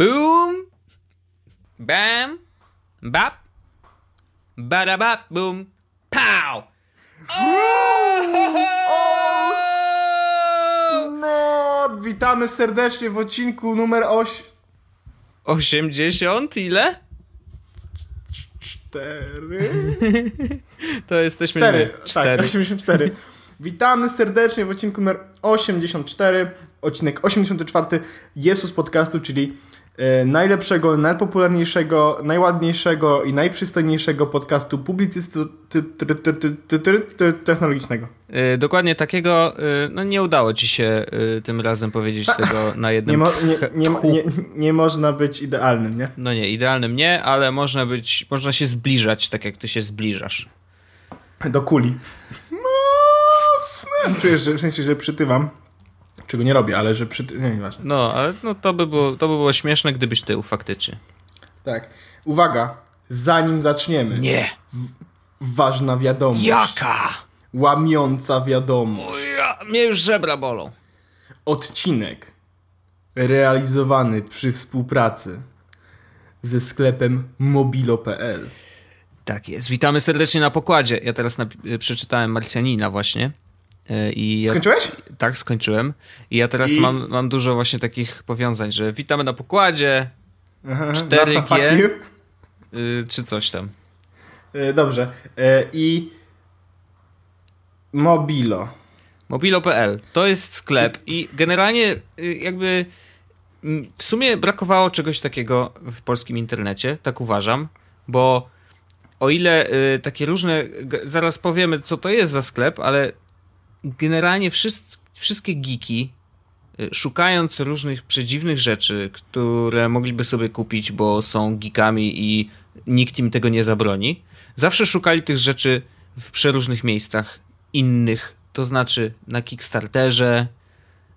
Boom. Bam. Bap. Badabap. Boom. Pow. No, witamy serdecznie w odcinku numer 8. 80? Ile? 4. To jesteśmy 4. my. Tak, Cztery. 84. Witamy serdecznie w odcinku numer 84. Odcinek 84 Jezus Podcastu, czyli najlepszego, najpopularniejszego, najładniejszego i najprzystojniejszego podcastu publicystyczno-technologicznego. Y, Dokładnie takiego, y, no nie udało ci się tym razem powiedzieć tego na jednym Nie, mo, nie, nie, nie, nie można być idealnym, nie? No nie, idealnym nie, ale można być, można się zbliżać tak jak ty się zbliżasz. Do kuli. Mocne. Czuję, że w sensie, że przytywam. Czego nie robię, ale że przyty... Nie, nieważne. No, ale no, to, by było, to by było śmieszne, gdybyś tył faktycznie. Tak. Uwaga. Zanim zaczniemy. Nie. Ważna wiadomość. Jaka? Łamiąca wiadomość. Ja, mnie już żebra bolą. Odcinek realizowany przy współpracy ze sklepem mobilo.pl. Tak jest. Witamy serdecznie na pokładzie. Ja teraz napi- przeczytałem Marcjanina właśnie. Y, I ja, Skończyłeś? tak, skończyłem. I ja teraz I? mam, mam dużo właśnie takich powiązań, że witamy na pokładzie, Aha, 4G. NASA, fuck you. y, czy coś tam. E, Dobrze. E, I Mobilo. Mobilo.pl to jest sklep i generalnie y, jakby w sumie brakowało czegoś takiego w polskim internecie, tak uważam, bo o ile y, takie różne, zaraz powiemy co to jest za sklep, ale generalnie wszyscy, wszystkie geeki y, szukając różnych przedziwnych rzeczy, które mogliby sobie kupić, bo są geekami i nikt im tego nie zabroni, zawsze szukali tych rzeczy w przeróżnych miejscach innych, to znaczy na Kickstarterze,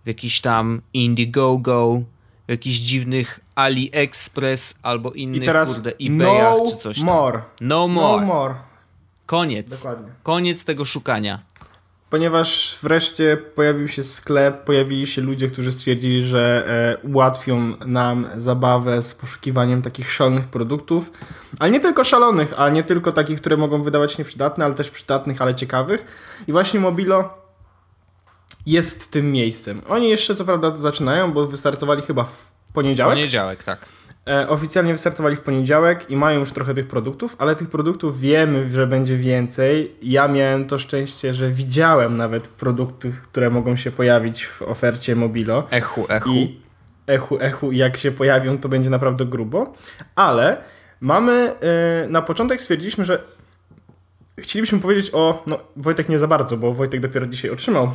w jakiś tam Indiegogo, w jakichś dziwnych AliExpress albo I innych, teraz kurde, eBayach no czy coś tam. more. No more. No more. Koniec. Dokładnie. Koniec tego szukania. Ponieważ wreszcie pojawił się sklep, pojawili się ludzie, którzy stwierdzili, że e, ułatwią nam zabawę z poszukiwaniem takich szalonych produktów. Ale nie tylko szalonych, a nie tylko takich, które mogą wydawać nieprzydatne, ale też przydatnych, ale ciekawych. I właśnie Mobilo jest tym miejscem. Oni jeszcze co prawda zaczynają, bo wystartowali chyba w poniedziałek. Poniedziałek, tak. E, oficjalnie wystartowali w poniedziałek i mają już trochę tych produktów, ale tych produktów wiemy, że będzie więcej. Ja miałem to szczęście, że widziałem nawet produkty, które mogą się pojawić w ofercie Mobilo. Echu, echu. I echu, echu, jak się pojawią, to będzie naprawdę grubo. Ale mamy, e, na początek stwierdziliśmy, że chcielibyśmy powiedzieć o, no Wojtek nie za bardzo, bo Wojtek dopiero dzisiaj otrzymał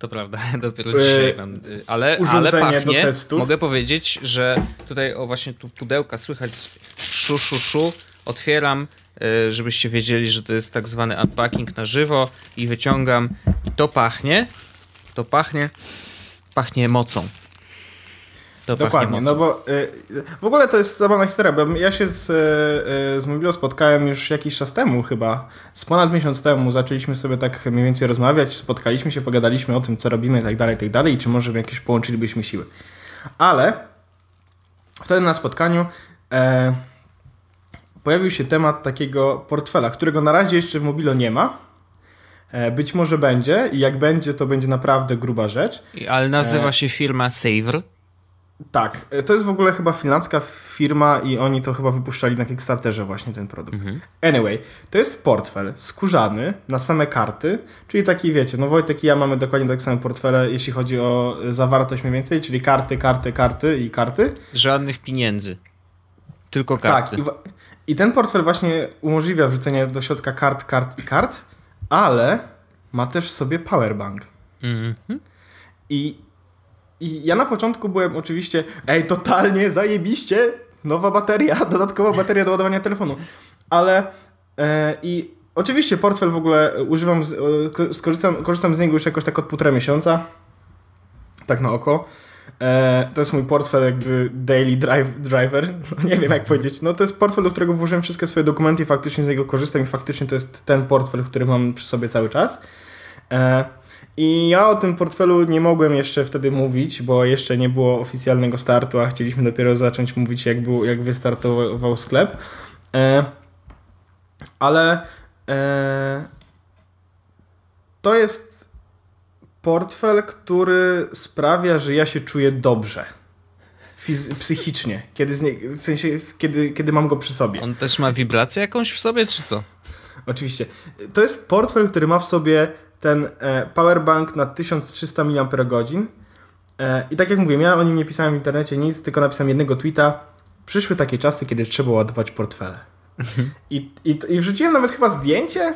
To prawda, dopiero dzisiaj mam. y, Ale, ale pachnie, mogę powiedzieć, że tutaj o właśnie tu pudełka słychać szu, szu, szu. Otwieram, y, żebyście wiedzieli, że to jest tak zwany unpacking na żywo i wyciągam i to pachnie, to pachnie, pachnie mocą. Dokładnie, no bo y, w ogóle to jest zabawna historia, bo ja się z, y, y, z Mobilo spotkałem już jakiś czas temu chyba, z ponad miesiąc temu zaczęliśmy sobie tak mniej więcej rozmawiać, spotkaliśmy się, pogadaliśmy o tym, co robimy i tak dalej, i tak dalej, i czy może jakieś połączylibyśmy siły. Ale wtedy na spotkaniu e, pojawił się temat takiego portfela, którego na razie jeszcze w Mobilo nie ma. E, być może będzie i jak będzie, to będzie naprawdę gruba rzecz. Ale nazywa e, się firma Savor. Tak, e, to jest w ogóle chyba finlandzka firma i oni to chyba wypuszczali na Kickstarterze właśnie ten produkt. Anyway, to jest portfel skórzany na same karty, czyli taki wiecie, no Wojtek i ja mamy dokładnie tak same portfele, jeśli chodzi o e, zawartość mniej więcej, czyli karty, karty, karty i karty. Żadnych pieniędzy. Tylko karty. Tak, i, i ten portfel właśnie umożliwia wrzucenie do środka kart, kart i kart, ale ma też w sobie powerbank. Mhm. I, I ja na początku byłem oczywiście, ej, totalnie zajebiście, nowa bateria, dodatkowa bateria do ładowania telefonu. Ale e, i oczywiście portfel w ogóle używam, z, e, ko- skorzystam, korzystam z niego już jakoś tak od półtora miesiąca, tak na oko. E, to jest mój portfel jakby daily drive, driver, no, nie wiem jak powiedzieć. No to jest portfel, do którego włożyłem wszystkie swoje dokumenty i faktycznie z niego korzystam i faktycznie to jest ten portfel, który mam przy sobie cały czas. E, I ja o tym portfelu nie mogłem jeszcze wtedy mówić, bo jeszcze nie było oficjalnego startu, a chcieliśmy dopiero zacząć mówić, jak, był, jak wystartował sklep. E, ale e, to jest portfel, który sprawia, że ja się czuję dobrze. Fiz- psychicznie, kiedy z nie, w sensie, kiedy, kiedy mam go przy sobie. On też ma wibrację jakąś w sobie, czy co? Oczywiście. To jest portfel, który ma w sobie ten e, powerbank na 1300 mAh. E, I tak jak mówiłem, ja o nim nie pisałem w internecie nic, tylko napisałem jednego tweeta. Przyszły takie czasy, kiedy trzeba ładować portfele. I, i, I wrzuciłem nawet chyba zdjęcie,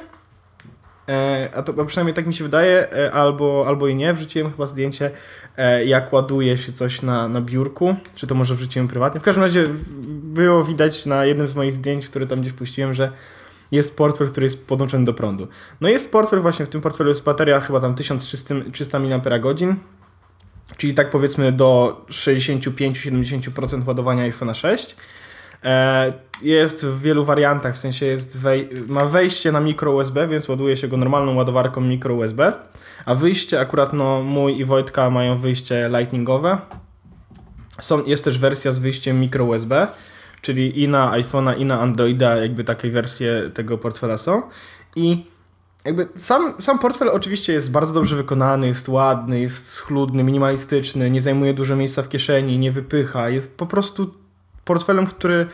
e, a to a przynajmniej tak mi się wydaje, albo, albo i nie, wrzuciłem chyba zdjęcie, jak ładuje się coś na, na biurku, czy to może wrzuciłem prywatnie. W każdym razie było widać na jednym z moich zdjęć, które tam gdzieś puściłem, że jest portfel, który jest podłączony do prądu. No jest portfel, właśnie w tym portfelu jest bateria chyba tam 1300 mAh, czyli tak powiedzmy do 65-70% ładowania iPhone'a 6. E, Jest w wielu wariantach, w sensie jest wej ma wejście na mikro USB, więc ładuje się go normalną ładowarką mikro USB, a wyjście akurat no mój i Wojtka mają wyjście lightningowe. Są, jest też wersja z wyjściem mikro USB, czyli i na iPhone'a i na Androida jakby takie wersje tego portfela są i jakby sam, sam portfel oczywiście jest bardzo dobrze wykonany, jest ładny, jest schludny, minimalistyczny, nie zajmuje dużo miejsca w kieszeni, nie wypycha, jest po prostu portfelem, który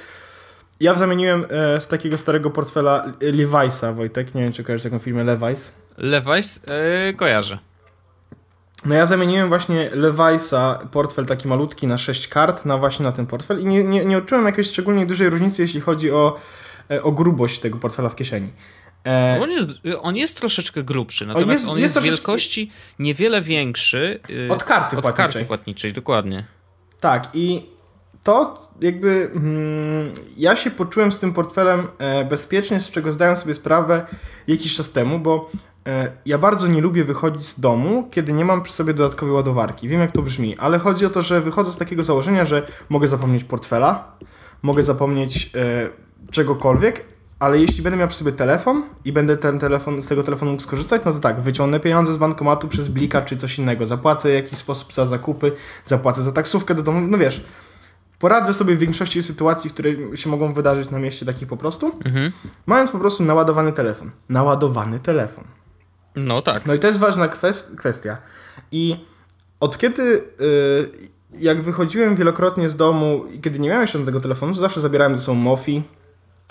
ja zamieniłem e, z takiego starego portfela Levi'sa, Wojtek, nie wiem czy kojarzysz taką firmę Levi's. Levi's yy, kojarzę. No ja zamieniłem właśnie Levi'sa, portfel taki malutki na 6 kart, na właśnie na ten portfel i nie, nie, nie odczułem jakiejś szczególnie dużej różnicy, jeśli chodzi o, e, o grubość tego portfela w kieszeni. E, On jest, on jest troszeczkę grubszy, natomiast jest- on jest jest, troszeczkę- wielkości niewiele większy yy, Od karty od płatniczej. karty płatniczej, dokładnie. Tak, i to jakby mm, ja się poczułem z tym portfelem e, bezpiecznie, z czego zdałem sobie sprawę jakiś czas temu, bo ja bardzo nie lubię wychodzić z domu, kiedy nie mam przy sobie dodatkowej ładowarki. Wiem jak to brzmi, ale chodzi o to, że wychodzę z takiego założenia, że mogę zapomnieć portfela, mogę zapomnieć e, czegokolwiek, ale jeśli będę miał przy sobie telefon i będę ten telefon, z tego telefonu mógł skorzystać, no to tak, wyciągnę pieniądze z bankomatu przez Blika czy coś innego, zapłacę w jakiś sposób za zakupy, zapłacę za taksówkę do domu, no wiesz, poradzę sobie w większości sytuacji, które się mogą wydarzyć na mieście takich po prostu, Mhm. mając po prostu naładowany telefon. Naładowany telefon. No tak. No i to jest ważna kwes- kwestia. I od kiedy, y, jak wychodziłem wielokrotnie z domu i kiedy nie miałem jeszcze tego telefonu, zawsze zabierałem ze sobą Mofi.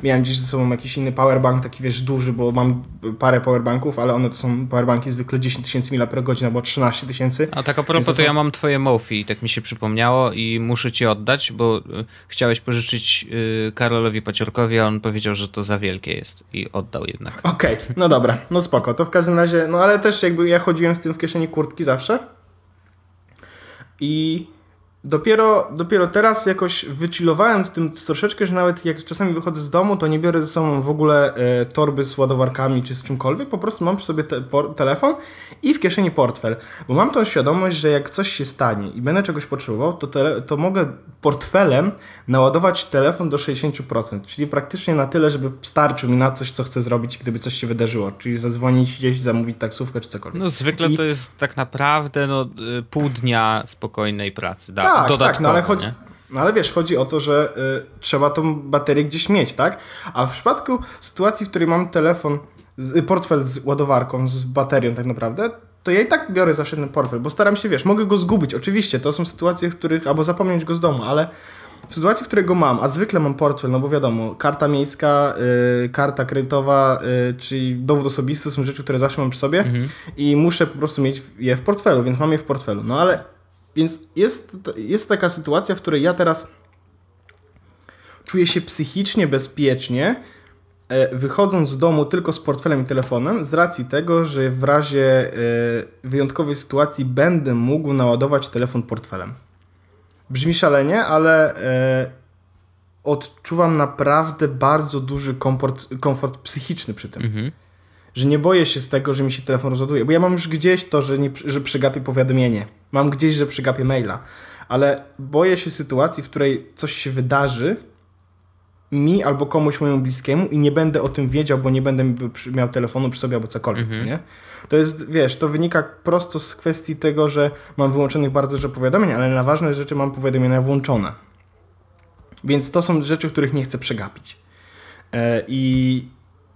Miałem gdzieś ze sobą jakiś inny powerbank, taki wiesz, duży, bo mam parę powerbanków, ale one to są powerbanki zwykle 10 tysięcy mAh albo 13 tysięcy. A tak a propos, to są- ja mam twoje Mofi, tak mi się przypomniało i muszę ci oddać, bo y, chciałeś pożyczyć y, Karolowi Paciorkowi, a on powiedział, że to za wielkie jest i oddał jednak. Okej, no dobra, no spoko. To w każdym razie, no ale też jakby ja chodziłem z tym w kieszeni kurtki zawsze. I dopiero, dopiero teraz jakoś wychillowałem z tym troszeczkę, że nawet jak czasami wychodzę z domu, to nie biorę ze sobą w ogóle e, torby z ładowarkami czy z czymkolwiek, po prostu mam przy sobie te, por, telefon i w kieszeni portfel. Bo mam tą świadomość, że jak coś się stanie i będę czegoś potrzebował, to, tele, to mogę portfelem naładować telefon do 60%, czyli praktycznie na tyle, żeby starczył mi na coś, co chcę zrobić, gdyby coś się wydarzyło, czyli zadzwonić gdzieś, zamówić taksówkę czy cokolwiek. No zwykle I- to jest tak naprawdę no, y, pół dnia spokojnej pracy. Da, Tak, tak, no ale chodzi. No ale wiesz, chodzi o to, że y, trzeba tą baterię gdzieś mieć, tak? A w przypadku sytuacji, w której mam telefon, z, y, portfel z ładowarką, z baterią tak naprawdę, to ja i tak biorę zawsze ten portfel, bo staram się, wiesz, mogę go zgubić, oczywiście, to są sytuacje, w których, albo zapomnieć go z domu, ale w sytuacji, w której go mam, a zwykle mam portfel, no bo wiadomo, karta miejska, y, karta kredytowa, y, czyli dowód osobisty są rzeczy, które zawsze mam przy sobie i muszę po prostu mieć je w portfelu, więc mam je w portfelu. No ale, więc jest, jest taka sytuacja, w której ja teraz czuję się psychicznie bezpiecznie, e, wychodząc z domu tylko z portfelem i telefonem, z racji tego, że w razie e, wyjątkowej sytuacji będę mógł naładować telefon portfelem. Brzmi szalenie, ale e, odczuwam naprawdę bardzo duży komfort, komfort psychiczny przy tym. Mhm. Że nie boję się z tego, że mi się telefon rozładuje, bo ja mam już gdzieś to, że, nie, że przegapię powiadomienie. Mam gdzieś, że przegapię maila. Ale boję się sytuacji, w której coś się wydarzy mi albo komuś mojemu bliskiemu i nie będę o tym wiedział, bo nie będę miał telefonu przy sobie albo cokolwiek, mhm. nie? To jest, wiesz, to wynika prosto z kwestii tego, że mam wyłączonych bardzo dużo powiadomień, ale na ważne rzeczy mam powiadomienia włączone. Więc to są rzeczy, których nie chcę przegapić. E, I,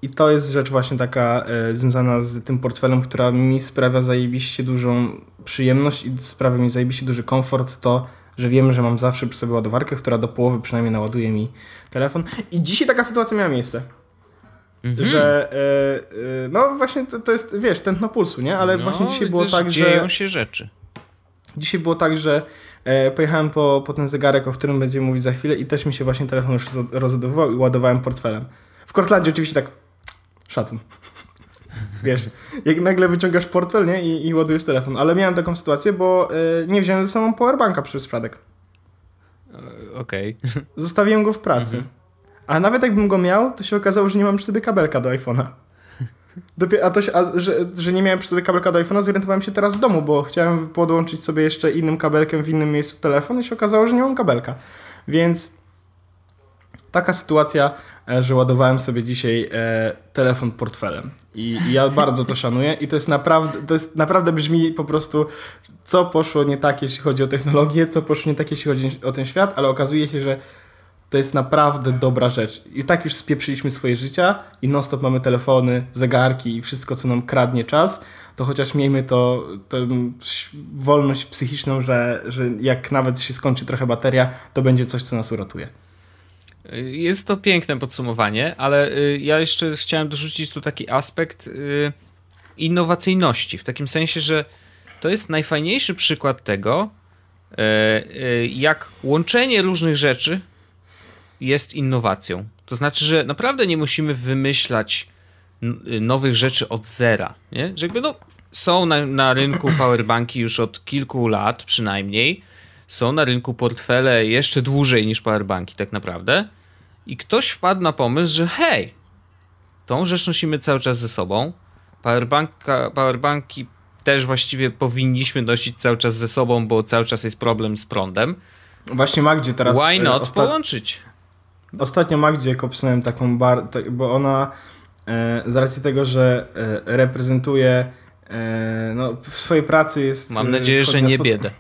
I to jest rzecz właśnie taka e, związana z tym portfelem, która mi sprawia zajebiście dużą przyjemność i sprawia mi zajebiście duży komfort, to że wiem, że mam zawsze przy sobie ładowarkę, która do połowy przynajmniej naładuje mi telefon. I dzisiaj taka sytuacja miała miejsce. Mhm. Że e, e, no właśnie to, to, jest, wiesz, tętno pulsu, nie? Ale no, właśnie dzisiaj było tak, dzieją że... dzieją się rzeczy. Dzisiaj było tak, że e, pojechałem po, po ten zegarek, o którym będziemy mówić za chwilę i też mi się właśnie telefon już rozładowywał i ładowałem portfelem. W Kortlandzie oczywiście tak szacun. Wiesz, jak nagle wyciągasz portfel, nie? I, i ładujesz telefon. Ale miałem taką sytuację, bo y, nie wziąłem ze sobą powerbanka przez przypadek. E, okej. Okay. Zostawiłem go w pracy. Mhm. A nawet jakbym go miał, to się okazało, że nie mam przy sobie kabelka do iPhone'a. a to się, a, że, że nie miałem przy sobie kabelka do iPhone'a, zorientowałem się teraz w domu, bo chciałem podłączyć sobie jeszcze innym kabelkiem w innym miejscu telefon i się okazało, że nie mam kabelka. Więc taka sytuacja, e, że ładowałem sobie dzisiaj e, telefon portfelem. I, ja bardzo to szanuję i to jest naprawdę, to jest naprawdę brzmi po prostu, co poszło nie tak, jeśli chodzi o technologię, co poszło nie tak, jeśli chodzi o ten świat, ale okazuje się, że to jest naprawdę dobra rzecz. I tak już spieprzyliśmy swoje życia i non-stop mamy telefony, zegarki i wszystko, co nam kradnie czas, to chociaż miejmy to, to wolność psychiczną, że, że jak nawet się skończy trochę bateria, to będzie coś, co nas uratuje. Jest to piękne podsumowanie, ale y, ja jeszcze chciałem dorzucić tu taki aspekt y, innowacyjności, w takim sensie, że to jest najfajniejszy przykład tego, y, jak łączenie różnych rzeczy jest innowacją. To znaczy, że naprawdę nie musimy wymyślać nowych rzeczy od zera. Nie? Że jakby no, są na, na rynku powerbanki już od kilku lat przynajmniej. Są na rynku portfele jeszcze dłużej niż powerbanki tak naprawdę. I ktoś wpadł na pomysł, że hej, tą rzecz nosimy cały czas ze sobą. Powerbanka, powerbanki też właściwie powinniśmy nosić cały czas ze sobą, bo cały czas jest problem z prądem. Właśnie Magdzie teraz... Why not osta... połączyć? Ostatnio Magdzie kopsnąłem taką bar, bo ona e, z racji tego, że e, reprezentuje e, no, w swojej pracy jest... Mam nadzieję, że nie biedę.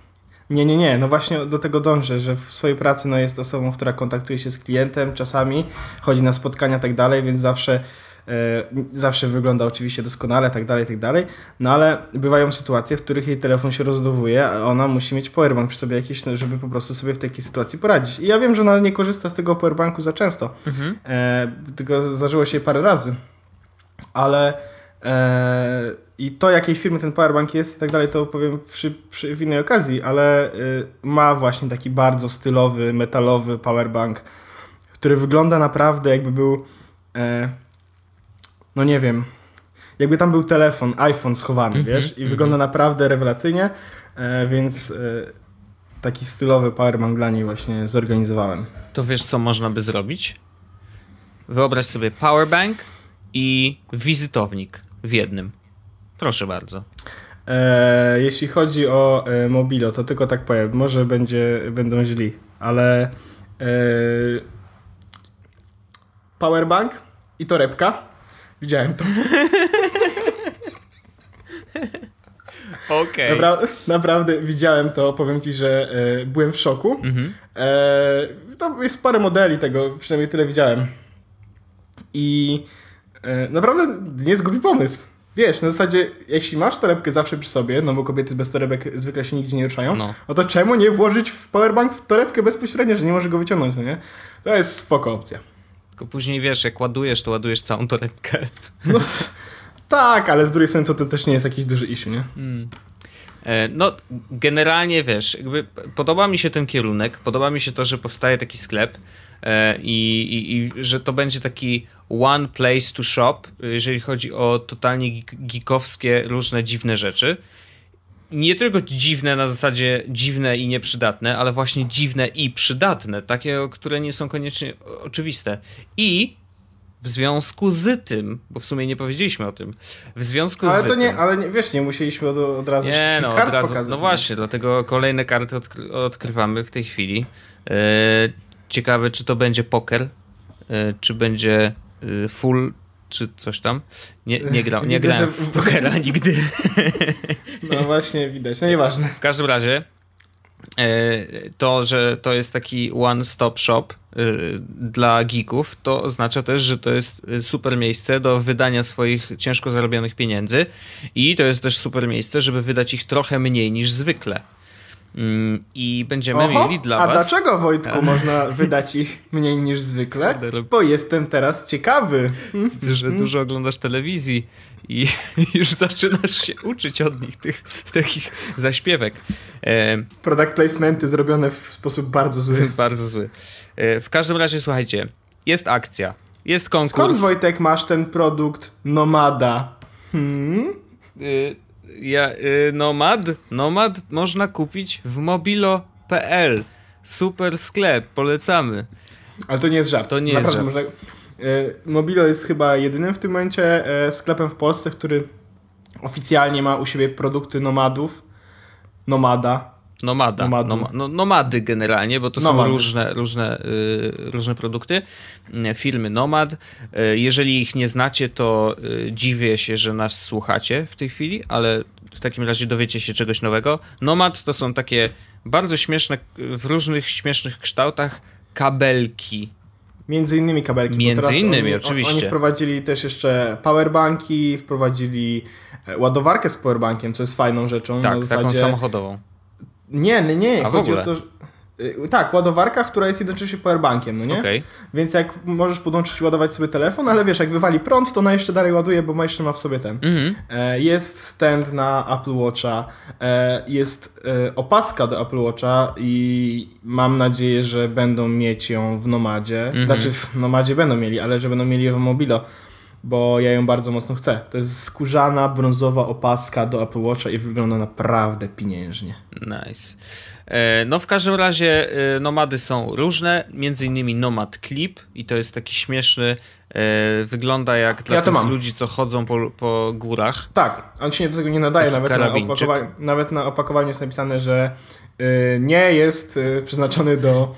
Nie, nie, nie. No właśnie do tego dążę, że w swojej pracy no, jest osobą, która kontaktuje się z klientem czasami, chodzi na spotkania tak dalej, więc zawsze e, zawsze wygląda oczywiście doskonale, tak dalej, tak dalej. No ale bywają sytuacje, w których jej telefon się rozdowuje, a ona musi mieć powerbank przy sobie jakiś, no, żeby po prostu sobie w takiej sytuacji poradzić. I ja wiem, że ona nie korzysta z tego powerbanku za często. Mhm. E, tylko zdarzyło się parę razy. Ale e, i to, jakiej firmy ten powerbank jest i tak dalej, to powiem przy, przy, w innej okazji, ale y, ma właśnie taki bardzo stylowy, metalowy powerbank, który wygląda naprawdę jakby był, e, no nie wiem, jakby tam był telefon, iPhone schowany, mm -hmm, wiesz, i mm -hmm. wygląda naprawdę rewelacyjnie, e, więc e, taki stylowy powerbank dla niej właśnie zorganizowałem. To wiesz, co można by zrobić? Wyobraź sobie powerbank i wizytownik w jednym. Proszę bardzo. E, jeśli chodzi o e, Mobilo, to tylko tak powiem, może będzie, będą źli, ale e, powerbank i torebka, widziałem to. Okej. Okay. Napra naprawdę widziałem to, powiem ci, że e, byłem w szoku. Mhm. E, to jest parę modeli tego, przynajmniej tyle widziałem. I e, naprawdę nie jest głupi pomysł. Wiesz, na zasadzie, jeśli masz torebkę zawsze przy sobie, no bo kobiety bez torebek zwykle się nigdzie nie ruszają, no, no to czemu nie włożyć w powerbank w torebkę bezpośrednio, że nie może go wyciągnąć, no nie? To jest spoko opcja. Tylko później wiesz, jak ładujesz, to ładujesz całą torebkę. No, tak, ale z drugiej strony to, to też nie jest jakiś duży issue, nie? Hmm. No, generalnie wiesz, jakby podoba mi się ten kierunek, podoba mi się to, że powstaje taki sklep, E, i, i, i, że to będzie taki one place to shop, jeżeli chodzi o totalnie geekowskie, różne dziwne rzeczy. Nie tylko dziwne na zasadzie dziwne i nieprzydatne, ale właśnie dziwne i przydatne, takie, które nie są koniecznie oczywiste. I w związku z tym, bo w sumie nie powiedzieliśmy o tym, w związku ale z to tym... Nie, ale nie, wiesz, nie musieliśmy od, od razu nie, no, kart od razu, pokazać. No właśnie, dlatego kolejne karty odkrywamy w tej chwili. Yy, Ciekawe, czy to będzie poker e, czy będzie e, full, czy coś tam. Nie, nie, gra, nie grałem w pokera nigdy. No właśnie, widać. No nieważne. W każdym razie e, to, że to jest taki one-stop shop dla geeków, to oznacza też, że to jest super miejsce do wydania swoich ciężko zarobionych pieniędzy i to jest też super miejsce, żeby wydać ich trochę mniej niż zwykle. Mm, I będziemy Oho, mieli dla a was... dlaczego, Wojtku, można wydać ich mniej niż zwykle? Bo jestem teraz ciekawy. Widzę, że dużo oglądasz telewizji i już zaczynasz się uczyć od nich tych takich zaśpiewek. E, Product placementy zrobione w sposób bardzo zły. bardzo zły. E, w każdym razie, słuchajcie, jest akcja, jest konkurs. Skąd, Wojtek, masz ten produkt Nomada? Hmm? Y, ja, y, Nomad, Nomad można kupić w mobilo.pl. Super sklep, polecamy. Ale to nie jest żart. To nie jest Naprawdę Można... E, Mobilo jest chyba jedynym w tym momencie e, sklepem w Polsce, który oficjalnie ma u siebie produkty nomadów. Nomada. Nomada, Nomadu. Noma, no, nomady generalnie, bo to Nomady. są różne, różne, y, różne produkty, y, firmy Nomad. Y, jeżeli ich nie znacie, to y, dziwię się, że nas słuchacie w tej chwili, ale w takim razie dowiecie się czegoś nowego. Nomad to są takie bardzo śmieszne, w różnych śmiesznych kształtach kabelki. Między innymi kabelki. Między innymi, oni, oczywiście. Oni wprowadzili też jeszcze powerbanki, wprowadzili e, ładowarkę z powerbankiem, co jest fajną rzeczą. Tak, na taką zasadzie... samochodową. Nie, nie, nie. A w chodzi ogóle? o to, że... y, Tak, ładowarka, która jest jednocześnie powerbankiem, no nie? Okej. Więc jak możesz podłączyć ładować sobie telefon, ale wiesz, jak wywali prąd, to ona jeszcze dalej ładuje, bo ma jeszcze ma w sobie ten. Mhm. E, Jest stand na Apple Watcha, e, jest e, opaska do Apple Watcha i mam nadzieję, że będą mieć ją w Nomadzie. Mhm. Znaczy w Nomadzie będą mieli, ale że będą mieli ją w Mobilo, bo ja ją bardzo mocno chcę. To jest skórzana, brązowa opaska do Apple Watcha i wygląda naprawdę pieniężnie. Nice. E, No w każdym razie e, nomady są różne, między innymi Nomad Clip i to jest taki śmieszny, e, wygląda jak dla Ja tych mam. ludzi, co chodzą po, po górach. Tak, on się do tego nie nadaje, nawet na, opakowa- nawet na opakowaniu jest napisane, że y, nie jest y, przeznaczony do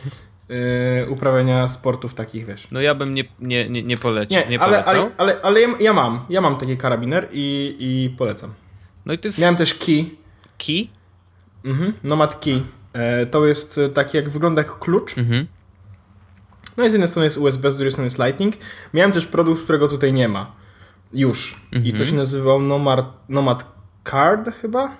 y, uprawiania sportów takich, wiesz. No ja bym nie, nie, nie, nie polecił, Nie, nie, ale, ale, ale, ale ja, ja mam, ja mam taki karabiner i, i polecam. No i to jest Miałem też key, key. mhm, Nomad Key. E, to jest e, taki, jak wygląda jak klucz. Mhm. No i z jednej strony jest USB, z drugiej strony jest Lightning. Miałem też produkt, którego tutaj nie ma. Już. I Mhm. to się nazywał Nomad, Nomad Card chyba?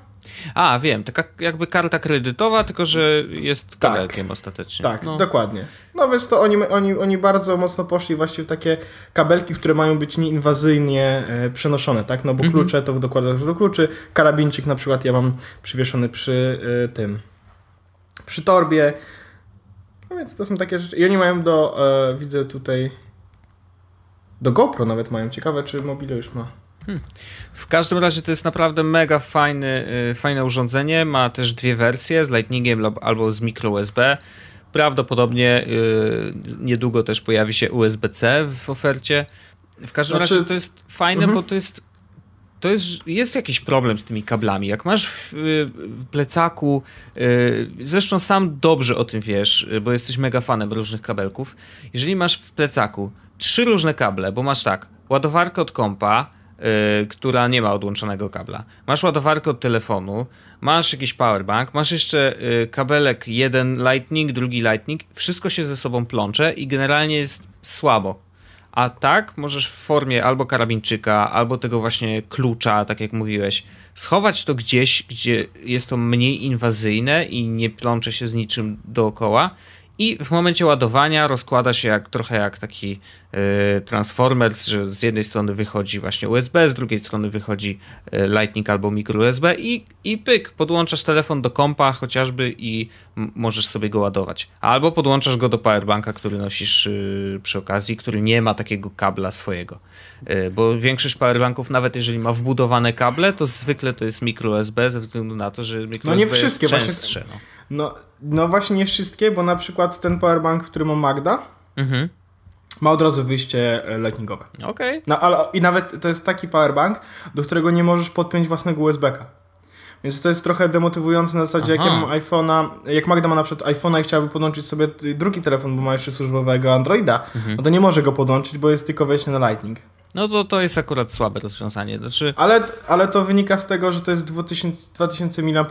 A, wiem, taka jakby karta kredytowa, tylko że jest Tak. kabelkiem ostatecznie. Tak, no. dokładnie. No więc to oni, oni, oni bardzo mocno poszli właśnie w takie kabelki, które mają być nieinwazyjnie e, przenoszone, tak? No bo Mhm. klucze to dokładasz do kluczy, karabinczyk na przykład ja mam przywieszony przy e, tym, przy torbie. No więc to są takie rzeczy. I oni mają do, e, widzę tutaj, do GoPro nawet mają. Ciekawe, czy mobile już ma. W każdym razie to jest naprawdę mega fajny, y, fajne urządzenie. Ma też dwie wersje z Lightningiem albo z micro USB. Prawdopodobnie y, niedługo też pojawi się USB-C w ofercie. W każdym Znaczy- razie to jest fajne, Mhm. bo to jest to jest, jest jakiś problem z tymi kablami. Jak masz w, y, w plecaku, y, zresztą sam dobrze o tym wiesz, bo jesteś mega fanem różnych kabelków. Jeżeli masz w plecaku trzy różne kable, bo masz tak, ładowarkę od kompa, y, która nie ma odłączonego kabla, masz ładowarkę od telefonu, masz jakiś powerbank, masz jeszcze y, kabelek jeden lightning, drugi lightning, wszystko się ze sobą plącze i generalnie jest słabo. A tak możesz w formie albo karabinczyka, albo tego właśnie klucza, tak jak mówiłeś, schować to gdzieś, gdzie jest to mniej inwazyjne i nie plącze się z niczym dookoła. I w momencie ładowania rozkłada się jak, trochę jak taki Transformers, że z jednej strony wychodzi właśnie USB, z drugiej strony wychodzi e, Lightning albo micro USB i, i pyk, podłączasz telefon do kompa chociażby i możesz sobie go ładować. Albo podłączasz go do powerbanka, który nosisz y, przy okazji, który nie ma takiego kabla swojego. Y, bo większość powerbanków, nawet jeżeli ma wbudowane kable, to zwykle to jest micro USB ze względu na to, że micro No nie USB wszystkie, jest właśnie- częstsze. No. No, no właśnie nie wszystkie, bo na przykład ten powerbank, który ma Magda, Mhm. ma od razu wyjście e, lightningowe. Okej. No ale i nawet to jest taki powerbank, do którego nie możesz podpiąć własnego USB-ka. Więc to jest trochę demotywujące na zasadzie, jak ja Aha. mam iPhone'a, jak Magda ma na przykład iPhone'a i chciałaby podłączyć sobie drugi telefon, bo ma jeszcze służbowego Androida, Mhm. no to nie może go podłączyć, bo jest tylko wejście na Lightning. No to to jest akurat słabe rozwiązanie. Znaczy, Ale, ale to wynika z tego, że to jest 2000, 2000 mAh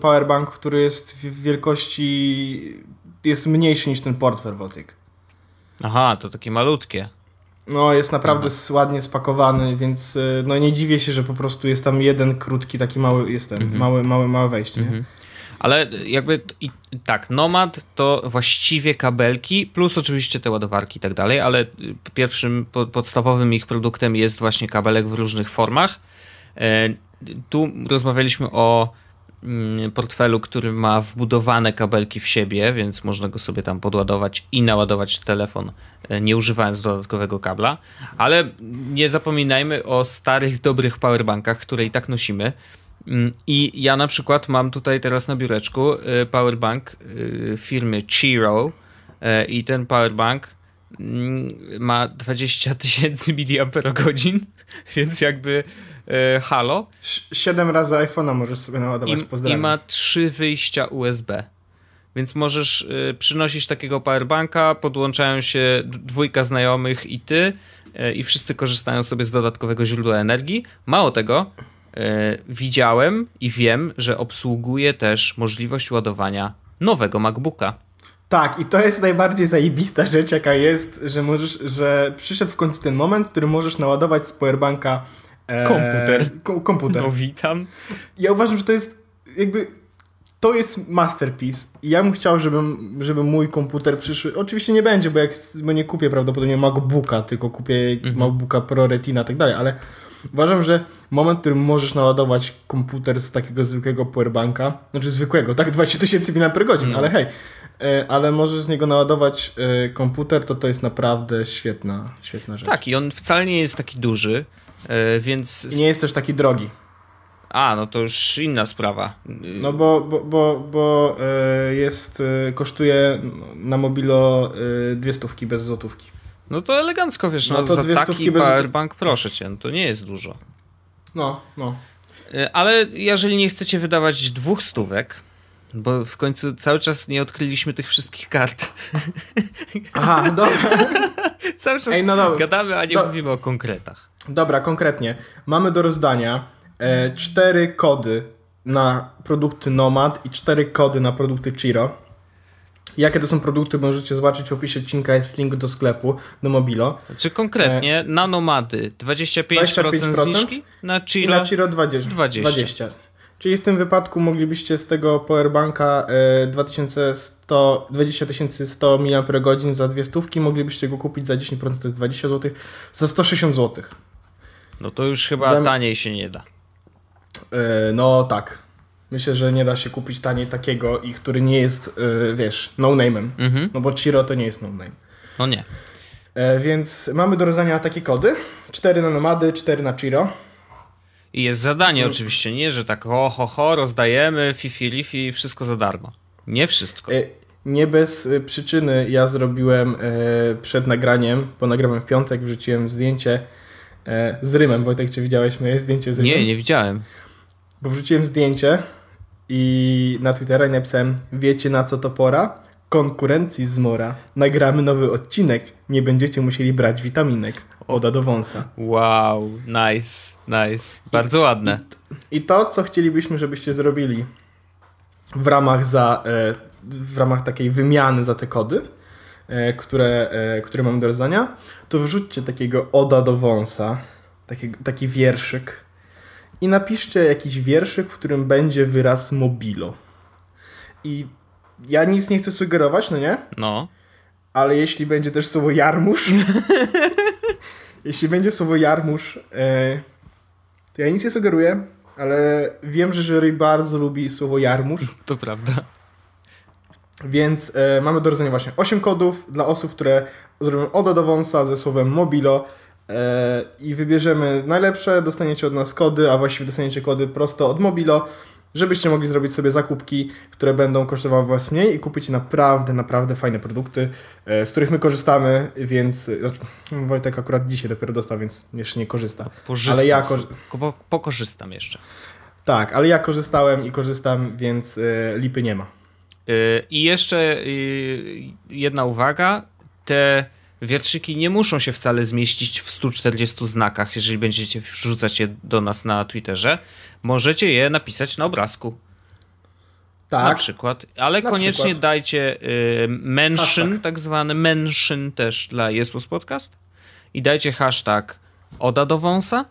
powerbank, który jest w wielkości, jest mniejszy niż ten portfel Voltic. aha, to takie malutkie. No, jest naprawdę ładnie spakowany, więc y, no nie dziwię się, że po prostu jest tam jeden krótki, taki mały, jest ten, małe, małe, małe wejście. Mhm. Ale jakby i, tak, Nomad to właściwie kabelki, plus oczywiście te ładowarki i tak dalej, ale pierwszym po, podstawowym ich produktem jest właśnie kabelek w różnych formach. E, tu rozmawialiśmy o mm, portfelu, który ma wbudowane kabelki w siebie, więc można go sobie tam podładować i naładować telefon, e, nie używając dodatkowego kabla. Ale nie zapominajmy o starych, dobrych powerbankach, które i tak nosimy. Mm, I ja na przykład mam tutaj teraz na biureczku y, powerbank y, firmy Chiro y, i ten powerbank mm, ma 20 tysięcy mAh, więc jakby halo. Siedem razy iPhone'a możesz sobie naładować, I, I pozdrawiam. ma trzy wyjścia USB. Więc możesz, przynosisz takiego powerbanka, podłączają się dwójka znajomych i ty i wszyscy korzystają sobie z dodatkowego źródła energii. Mało tego, widziałem i wiem, że obsługuje też możliwość ładowania nowego MacBooka. Tak, i to jest najbardziej zajebista rzecz, jaka jest, że możesz, że przyszedł w końcu ten moment, w którym możesz naładować z powerbanka e, Komputer. ko- komputer. No witam. Ja uważam, że to jest jakby to jest masterpiece. I ja bym chciał, żeby, żeby mój komputer przyszły. Oczywiście nie będzie, bo jak bo nie kupię prawdopodobnie MacBooka, tylko kupię Mhm. MacBooka Pro Retina i tak dalej, ale uważam, że moment, w którym możesz naładować komputer z takiego zwykłego powerbanka, znaczy zwykłego, tak 20 tysięcy mAh, No. ale hej, e, ale możesz z niego naładować e, komputer, to to jest naprawdę świetna, świetna rzecz. Tak, i on wcale nie jest taki duży, y, więc. I nie jest też taki drogi. A, no to już inna sprawa. No bo, bo, bo, bo e, jest, e, kosztuje na mobilo e, dwie stówki bez złotówki. No to elegancko, wiesz, no, No to za dwie taki stówki bez- powerbank, proszę cię, no to nie jest dużo. No, no. Y, Ale jeżeli nie chcecie wydawać dwóch stówek, bo w końcu cały czas nie odkryliśmy tych wszystkich kart. Aha, dobra. cały czas Ej, no dobra. gadamy, a nie Do- mówimy o konkretach. Dobra, konkretnie. Mamy do rozdania e, cztery kody na produkty Nomad i cztery kody na produkty Chiro. Jakie to są produkty, możecie zobaczyć w opisie odcinka, jest link do sklepu, do Mobilo. Czy konkretnie na Nomady 25%, 25%? zniżki, na Chiro na Chiro 20. 20. 20. Czyli w tym wypadku moglibyście z tego powerbanka e, 2100, 20 100 mAh za dwie stówki, moglibyście go kupić za 10%, to jest 20 zł, za 160 zł. No to już chyba Zam- taniej się nie da. E, no tak. Myślę, że nie da się kupić taniej takiego i który nie jest, e, wiesz, no-name'em. Mhm. No bo Chiro to nie jest no-name. No nie. E, więc mamy do rozdania takie kody. 4 na Nomady, 4 na Chiro. I jest zadanie Mm. oczywiście, nie, że tak ho, ho, ho, rozdajemy, fifi, lifi, wszystko za darmo. Nie wszystko. E, Nie bez e, przyczyny ja zrobiłem e, przed nagraniem, bo nagrałem w piątek, wrzuciłem zdjęcie z Rymem. Wojtek, czy widziałeś moje zdjęcie z Rymem? Nie, nie widziałem. Bo wrzuciłem zdjęcie i na Twittera i napisałem wiecie na co to pora? Konkurencji zmora. Nagramy nowy odcinek. Nie będziecie musieli brać witaminek. Oda do wąsa. Wow, nice, nice. Bardzo ładne. I to, co chcielibyśmy, żebyście zrobili w ramach za, e, w ramach takiej wymiany za te kody, e, które, e, które mamy do rozdania, to wrzućcie takiego oda do wąsa, taki, taki wierszyk i napiszcie jakiś wierszyk, w którym będzie wyraz mobilo. I ja nic nie chcę sugerować, no nie? No. Ale jeśli będzie też słowo jarmuż, jeśli będzie słowo jarmuż, e, to ja nic nie sugeruję, ale wiem, że jury bardzo lubi słowo jarmuż, To prawda. więc e, mamy do rozdania właśnie 8 kodów dla osób, które zrobią oda do wąsa ze słowem mobilo i wybierzemy najlepsze, dostaniecie od nas kody, a właściwie dostaniecie kody prosto od mobilo, żebyście mogli zrobić sobie zakupki, które będą kosztowały Was mniej i kupić naprawdę, naprawdę fajne produkty, e, z których my korzystamy, więc e, znaczy, Wojtek akurat dzisiaj dopiero dostał, więc jeszcze nie korzysta. Pożystam Ale ja korzy- Po, pokorzystam jeszcze. Tak, ale ja korzystałem i korzystam, więc y, lipy nie ma. I jeszcze y, jedna uwaga. Te wierszyki nie muszą się wcale zmieścić w 140 znakach, jeżeli będziecie wrzucać je do nas na Twitterze. Możecie je napisać na obrazku. Tak. Na przykład, ale Na koniecznie przykład. dajcie y, mention, Hashtag. tak zwany mention też dla Jesus Podcast i dajcie hashtag Oda do wąsa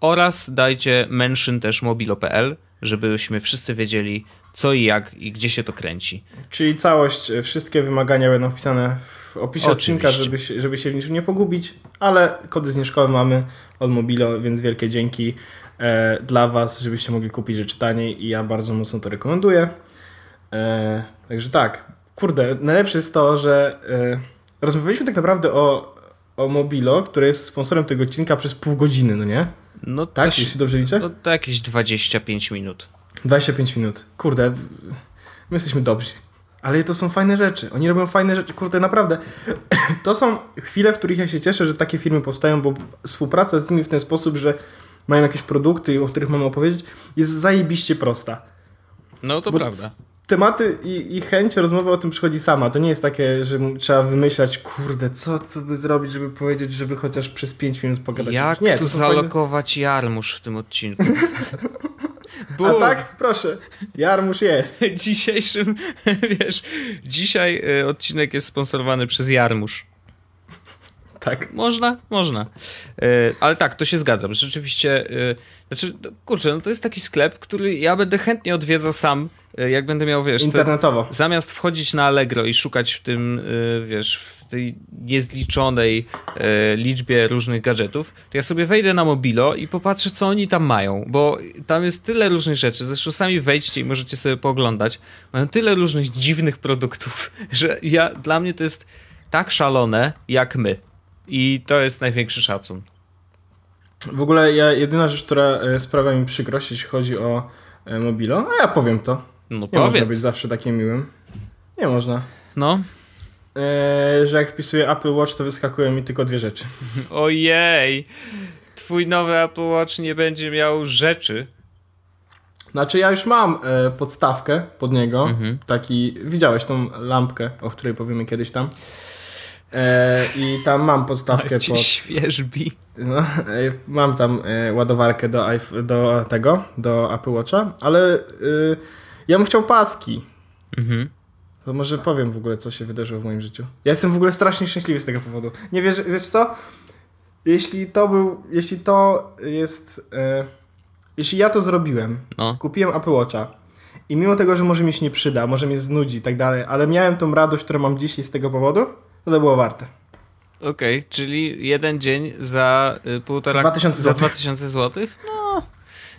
oraz dajcie mention też mobilo.pl, żebyśmy wszyscy wiedzieli co i jak i gdzie się to kręci. Czyli całość, y, wszystkie wymagania będą wpisane w opisie odcinka, Oczywiście. żeby się, żeby się w niczym nie pogubić, ale kody zniżkowe mamy od Mobilo, więc wielkie dzięki e, dla Was, żebyście mogli kupić rzeczy taniej i ja bardzo mocno to rekomenduję. E, także tak, kurde, najlepsze jest to, że e, rozmawialiśmy tak naprawdę o, o Mobilo, które jest sponsorem tego odcinka przez pół godziny, no nie? No Tak, się- jeśli dobrze liczę? to, to jakieś 25 minut. 25 minut. Kurde, my jesteśmy dobrzy. Ale to są fajne rzeczy. Oni robią fajne rzeczy. Kurde, naprawdę. To są chwile, w których ja się cieszę, że takie firmy powstają, bo współpraca z nimi w ten sposób, że mają jakieś produkty, o których mamy opowiedzieć, jest zajebiście prosta. No to Bo prawda. Tematy i, i chęć rozmowy o tym przychodzi sama. To nie jest takie, że trzeba wymyślać, kurde, co, co by zrobić, żeby powiedzieć, żeby chociaż przez 5 minut pogadać. Jak nie, tu fajne... zalokować jarmuż w tym odcinku? A Bum. tak? Proszę. Jarmusz jest. dzisiejszym, wiesz, dzisiaj y, odcinek jest sponsorowany przez Jarmusz. Tak. Można? Można. Y, ale tak, to się zgadzam. Rzeczywiście, y, znaczy, kurczę, no to jest taki sklep, który ja będę chętnie odwiedzał sam, y, jak będę miał, wiesz, te, Internetowo. zamiast wchodzić na Allegro i szukać w tym, wiesz, w tej niezliczonej liczbie różnych gadżetów, to ja sobie wejdę na Mobilo i popatrzę, co oni tam mają, bo tam jest tyle różnych rzeczy. Zresztą sami wejdźcie i możecie sobie pooglądać. Mają tyle różnych dziwnych produktów, że ja, dla mnie to jest tak szalone, jak my. I to jest największy szacun. W ogóle ja, jedyna rzecz, która e, sprawia mi przykrość, jeśli chodzi o e, Mobilo, a ja powiem to. No Nie można być powiedz. zawsze takim miłym. Nie można. No. E, że jak wpisuję Apple Watch, to wyskakują mi tylko dwie rzeczy. Ojej. Twój nowy Apple Watch nie będzie miał rzeczy. Znaczy ja już mam e, podstawkę pod niego. Mhm. Taki, widziałeś tą lampkę, o której powiemy kiedyś tam. E, I tam mam podstawkę Cię pod... świeżbi. No, e, mam tam e, ładowarkę do, do tego, do Apple Watcha, ale e, ja bym chciał paski. Mhm. To może powiem w ogóle, co się wydarzyło w moim życiu. Ja jestem w ogóle strasznie szczęśliwy z tego powodu. Nie wiesz, wiesz co? Jeśli to był, jeśli to jest, jeśli ja to zrobiłem, No. kupiłem Apple Watcha i mimo tego, że może mi się nie przyda, może mnie znudzi i tak dalej, ale miałem tą radość, którą mam dzisiaj z tego powodu, to to było warte. Okej, czyli jeden dzień za y, półtora... 2000 za złotych. 2000 złotych? No,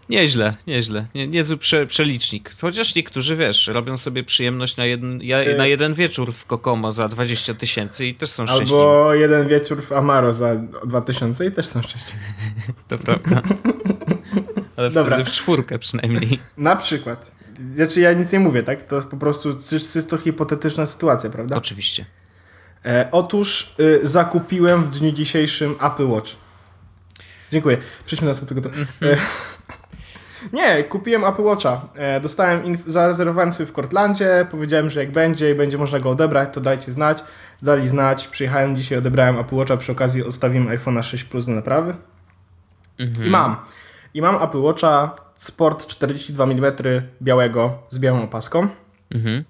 nieźle, nieźle. Nie, niezły prze, przelicznik. Chociaż niektórzy, wiesz, robią sobie przyjemność na jeden, ja, Y- na jeden wieczór w Kokomo za 20 tysięcy i też są szczęśliwi. Albo jeden wieczór w Amaro za 2000 i też są szczęśliwi. To prawda. Ale Dobra. w czwórkę przynajmniej. Na przykład. Znaczy ja nic nie mówię, tak? To jest po prostu czysto hipotetyczna sytuacja, prawda? Oczywiście. E, otóż y, zakupiłem w dniu dzisiejszym Apple Watch. Dziękuję. Przejdźmy do następnego. to- E, nie, kupiłem Apple Watcha. E, dostałem, zarezerwowałem sobie w Cortlandzie, powiedziałem, że jak będzie i będzie można go odebrać, to dajcie znać. Dali znać, przyjechałem dzisiaj, odebrałem Apple Watcha, przy okazji odstawiłem iPhone'a 6 Plus do naprawy. Mhm. I mam. I mam Apple Watcha Sport 42 mm białego z białą opaską. Mhm.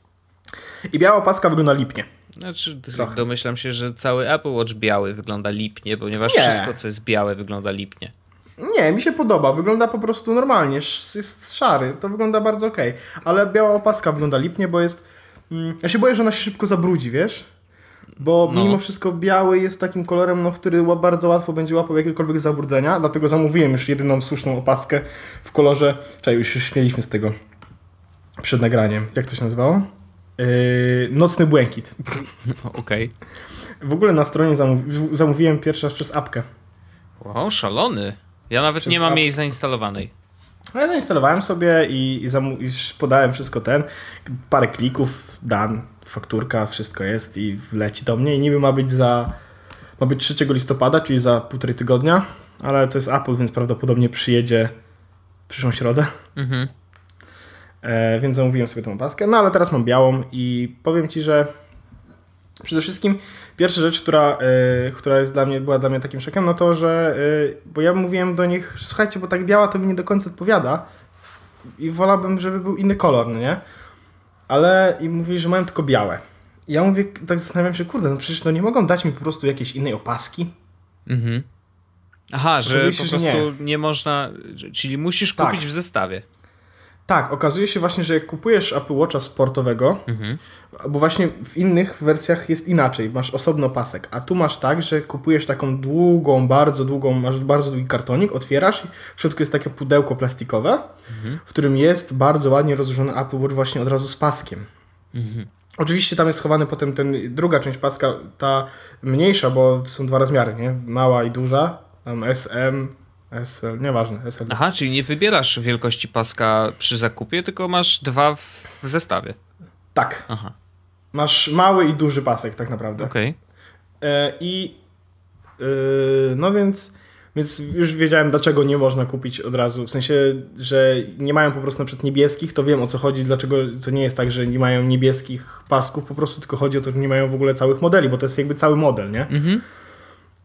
I biała opaska wygląda lipnie. Znaczy, Trochę. domyślam się, że cały Apple Watch biały wygląda lipnie, ponieważ Nie. wszystko, co jest białe, wygląda lipnie. Nie, mi się podoba. Wygląda po prostu normalnie. Jest szary. To wygląda bardzo okej. Ale biała opaska wygląda lipnie, bo jest... Mm, ja się boję, że ona się szybko zabrudzi, wiesz? Bo No. mimo wszystko biały jest takim kolorem, no, który bardzo łatwo będzie łapał jakiekolwiek zabrudzenia. Dlatego zamówiłem już jedyną słuszną opaskę w kolorze... Czekaj, już się śmieliśmy z tego przed nagraniem. Jak to się nazywało? Yy, nocny błękit. Okej. W ogóle na stronie zamówi- zamówiłem pierwszy raz przez apkę. Wow, szalony. Ja nawet Przez nie mam jej zainstalowanej. No ja zainstalowałem sobie i, i, i podałem wszystko ten. Parę klików, dan, fakturka, wszystko jest i wleci do mnie. I niby ma być za. Ma być 3 listopada, czyli za półtorej tygodnia, ale to jest Apple, więc prawdopodobnie przyjedzie przyszłą środę. Mhm. E, więc zamówiłem sobie tą opaskę. No ale teraz mam białą i powiem ci, że przede wszystkim pierwsza rzecz, która, e, która jest dla mnie, była dla mnie takim szokiem, no to, że e, bo ja mówiłem do nich, słuchajcie, bo tak biała to mi nie do końca odpowiada i wolałbym, żeby był inny kolor, no nie? Ale i mówili, że mają tylko białe. I ja mówię, tak zastanawiam się, kurde, no przecież to nie mogą dać mi po prostu jakiejś innej opaski. Mhm. Aha, że po prostu nie. nie. można, czyli musisz Tak. kupić w zestawie. Tak, okazuje się właśnie, że jak kupujesz Apple Watcha sportowego, Mhm. bo właśnie w innych wersjach jest inaczej, masz osobno pasek, a tu masz tak, że kupujesz taką długą, bardzo długą, masz bardzo długi kartonik, otwierasz i w środku jest takie pudełko plastikowe, w którym jest bardzo ładnie rozłożony Apple Watch właśnie od razu z paskiem. Oczywiście tam jest schowany potem ten druga część paska, ta mniejsza, bo są dwa rozmiary, nie? Mała i duża, tam SM, SL, nieważne, SL. Aha, czyli nie wybierasz wielkości paska przy zakupie, tylko masz dwa w zestawie. Tak, Aha, masz mały i duży pasek tak naprawdę. okej. E, I yy, no więc, więc już wiedziałem, dlaczego nie można kupić od razu. W sensie, że nie mają po prostu na przykład niebieskich, to wiem o co chodzi, dlaczego to nie jest tak, że nie mają niebieskich pasków, po prostu tylko chodzi o to, że nie mają w ogóle całych modeli, bo to jest jakby cały model, nie? Mhm.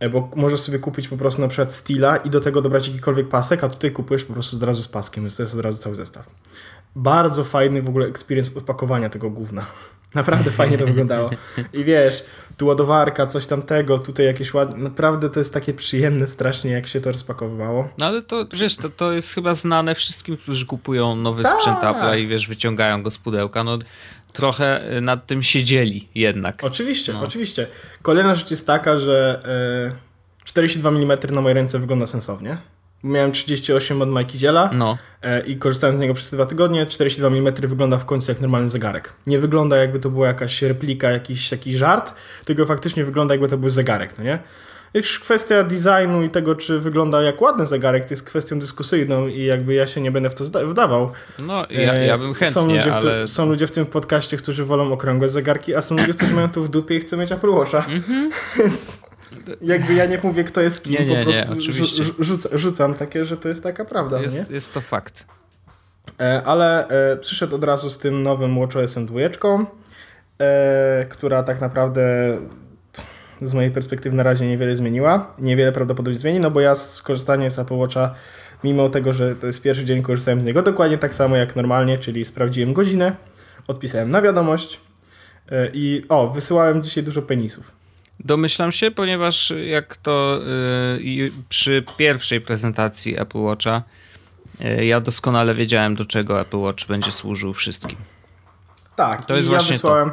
E, Bo możesz sobie kupić po prostu na przykład Stila i do tego dobrać jakikolwiek pasek, a tutaj kupujesz po prostu od razu z paskiem, więc to jest od razu cały zestaw. Bardzo fajny w ogóle experience odpakowania tego gówna. Naprawdę fajnie to wyglądało. I wiesz, tu ładowarka, coś tamtego, tutaj jakieś ładne. Naprawdę to jest takie przyjemne strasznie, jak się to rozpakowywało. No ale to, wiesz, to, to jest chyba znane wszystkim, którzy kupują nowy Tak. sprzęt Apple'a i wiesz, wyciągają go z pudełka. No trochę y, nad tym siedzieli jednak. Oczywiście, No. oczywiście. Kolejna rzecz jest taka, że e, 42 mm na mojej ręce wygląda sensownie. Miałem 38 od Mikey Ziela. No, E, i korzystałem z niego przez dwa tygodnie. 42 mm wygląda w końcu jak normalny zegarek. Nie wygląda jakby to była jakaś replika, jakiś taki żart, tylko faktycznie wygląda jakby to był zegarek, no nie? Już kwestia designu i tego, czy wygląda jak ładny zegarek, to jest kwestią dyskusyjną i jakby ja się nie będę w to wdawał. no ja, ja bym E, chętnie, są ludzie, w ale... tym, są ludzie w tym podcaście, którzy wolą okrągłe zegarki, a są ludzie, którzy mają to w dupie i chcą mieć Apple Watcha. Więc jakby ja nie mówię, kto jest kim, Nie, nie, po nie, prostu oczywiście. rzu- rzuca, rzucam takie, że to jest taka prawda, no nie? Jest, jest to fakt. E, ale e, przyszedł od razu z tym nowym WatchOS-em 2, e, która tak naprawdę z mojej perspektywy na razie niewiele zmieniła. Niewiele prawdopodobnie zmieni, no bo ja skorzystanie z Apple Watcha, mimo tego, że to jest pierwszy dzień, korzystałem z niego dokładnie tak samo jak normalnie, czyli sprawdziłem godzinę, odpisałem na wiadomość e, i o, wysyłałem dzisiaj dużo penisów. Domyślam się, ponieważ jak to y, i przy pierwszej prezentacji Apple Watcha y, ja doskonale wiedziałem, do czego Apple Watch będzie służył wszystkim. Tak, To jest i ja właśnie wysłałem.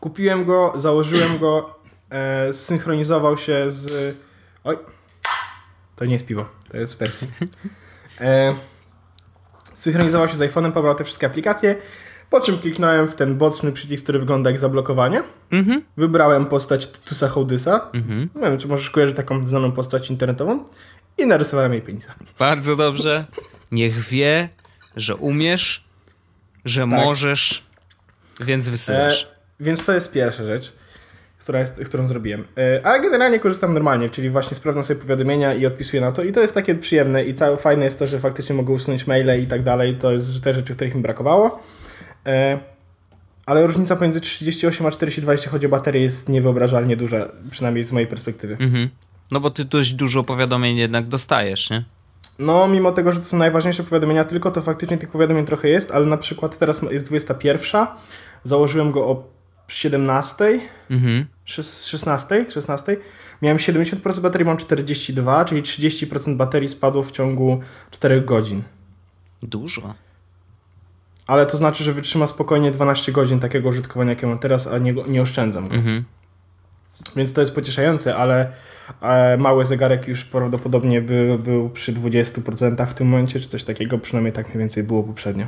Kupiłem go, założyłem go, e, synchronizował się z. Oj, to nie jest piwo, to jest Pepsi. E, synchronizował się z iPhone'em, pobrał te wszystkie aplikacje, po czym kliknąłem w ten boczny przycisk, który wygląda jak zablokowanie. Mhm. Wybrałem postać Tusa Hołdysa. Mhm. Nie wiem, czy możesz kojarzyć taką znaną postać internetową. I narysowałem jej penisa. Bardzo dobrze. Niech wie, że umiesz, że Tak. możesz, więc wysyłasz. E, więc to jest pierwsza rzecz, która jest, którą zrobiłem. E, ale generalnie korzystam normalnie, czyli właśnie sprawdzam sobie powiadomienia i odpisuję na to. I to jest takie przyjemne i ca- fajne jest to, że faktycznie mogę usunąć maile i tak dalej. To jest te rzeczy, których mi brakowało. E, ale różnica pomiędzy 38 a 42, jeśli chodzi o baterię, jest niewyobrażalnie duża, przynajmniej z mojej perspektywy. Mhm. No bo ty dość dużo powiadomień jednak dostajesz, nie? No, mimo tego, że to są najważniejsze powiadomienia, tylko to faktycznie tych powiadomień trochę jest, ale na przykład teraz jest 21, założyłem go o 17, Mhm. Szes- 16, 16. Miałem 70% baterii, mam 42, czyli 30% baterii spadło w ciągu 4 godzin. Dużo. Ale to znaczy, że wytrzyma spokojnie 12 godzin takiego użytkowania, jakie mam teraz, a nie, nie oszczędzam go. Mhm. Więc to jest pocieszające, ale e, mały zegarek już prawdopodobnie by, był przy 20% w tym momencie, czy coś takiego, przynajmniej tak mniej więcej było poprzednio.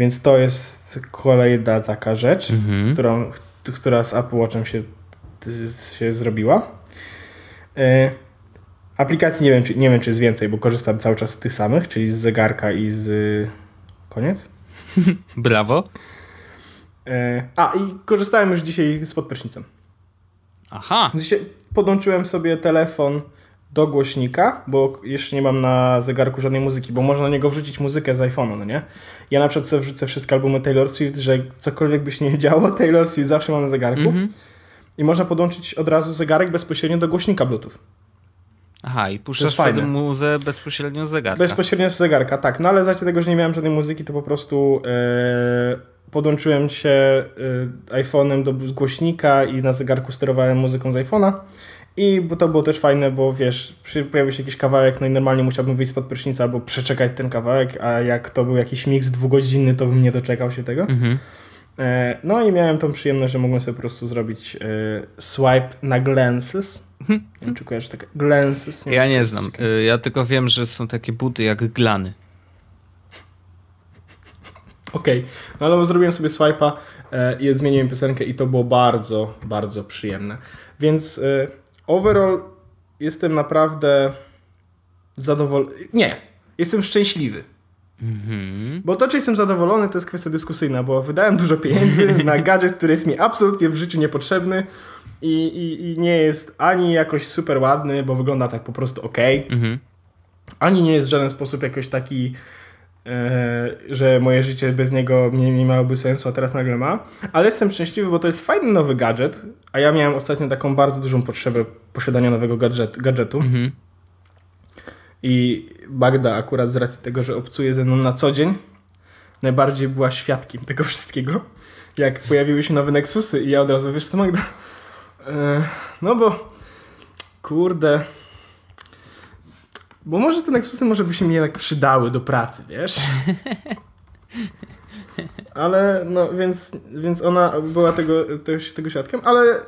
Więc to jest kolejna taka rzecz, Mhm. którą, która z Apple Watchem się, się zrobiła. E, aplikacji nie wiem, czy, nie wiem, czy jest więcej, bo korzystam cały czas z tych samych, czyli z zegarka i z... Koniec? Brawo. E, a, i korzystałem już dzisiaj z podprysznicem. Aha. Dzisiaj podłączyłem sobie telefon do głośnika, bo jeszcze nie mam na zegarku żadnej muzyki, bo można na niego wrzucić muzykę z iPhone'u, no nie? Ja na przykład sobie wrzucę wszystkie albumy Taylor Swift, że cokolwiek by się nie działo, Taylor Swift zawsze mam na zegarku. Mhm. I można podłączyć od razu zegarek bezpośrednio do głośnika Bluetooth. Aha, i puszczasz wtedy muzę bezpośrednio z zegarka. Bezpośrednio z zegarka, tak. No ale z tego, że nie miałem żadnej muzyki, to po prostu e, podłączyłem się e, iPhone'em do głośnika i na zegarku sterowałem muzyką z iPhone'a. I to było też fajne, bo wiesz, pojawił się jakiś kawałek, no i normalnie musiałbym wyjść spod prysznica albo przeczekać ten kawałek, a jak to był jakiś miks dwugodzinny, to bym nie doczekał się tego. Mhm. E, no i miałem tą przyjemność, że mogłem sobie po prostu zrobić e, swipe na glances. Nie wiem, czy kojarzysz tak glances? Ja nie czy to znam. Y, Ja tylko wiem, że są takie buty jak glany. Okej, no ale zrobiłem sobie swipe'a e, i zmieniłem piosenkę i to było bardzo, bardzo przyjemne. Więc e, overall jestem naprawdę zadowolony. Nie, jestem szczęśliwy. Mhm. Bo to, czy jestem zadowolony, to jest kwestia dyskusyjna, bo wydałem dużo pieniędzy na gadżet, który jest mi absolutnie w życiu niepotrzebny i, i, i nie jest ani jakoś super ładny, bo wygląda tak po prostu ok, Mhm. ani nie jest w żaden sposób jakoś taki, że moje życie bez niego nie, nie miałoby sensu, a teraz nagle ma. Ale jestem szczęśliwy, bo to jest fajny nowy gadżet, a ja miałem ostatnio taką bardzo dużą potrzebę posiadania nowego gadżet, gadżetu. Mhm. I Bagda akurat z racji tego, że obcuje ze mną na co dzień, najbardziej była świadkiem tego wszystkiego. Jak pojawiły się nowe Nexusy i ja od razu, wiesz co Magda? E, no bo kurde... Bo może te Nexusy może by się mi jednak przydały do pracy, wiesz? Ale no, więc, więc ona była tego, tego, tego świadkiem, ale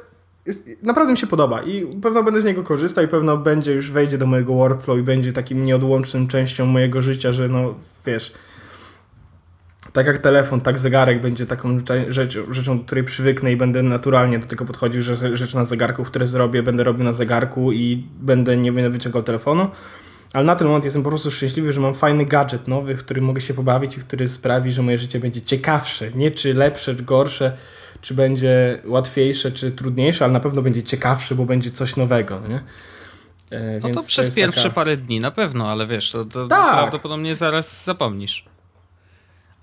jest, naprawdę mi się podoba i pewno będę z niego korzystał i pewno będzie już wejdzie do mojego workflow i będzie takim nieodłącznym częścią mojego życia, że no wiesz, tak jak telefon, tak zegarek będzie taką rzeczą, rzeczą, do której przywyknę i będę naturalnie do tego podchodził, że ze- rzeczy na zegarku, które zrobię, będę robił na zegarku i będę nie będę wyciągał telefonu. Ale na ten moment jestem po prostu szczęśliwy, że mam fajny gadżet nowy, w którym mogę się pobawić i który sprawi, że moje życie będzie ciekawsze. Nie czy lepsze, czy gorsze, czy będzie łatwiejsze, czy trudniejsze, ale na pewno będzie ciekawsze, bo będzie coś nowego, no nie? E, No to przez jest pierwsze taka- parę dni na pewno, ale wiesz, to, to Tak. prawdopodobnie zaraz zapomnisz.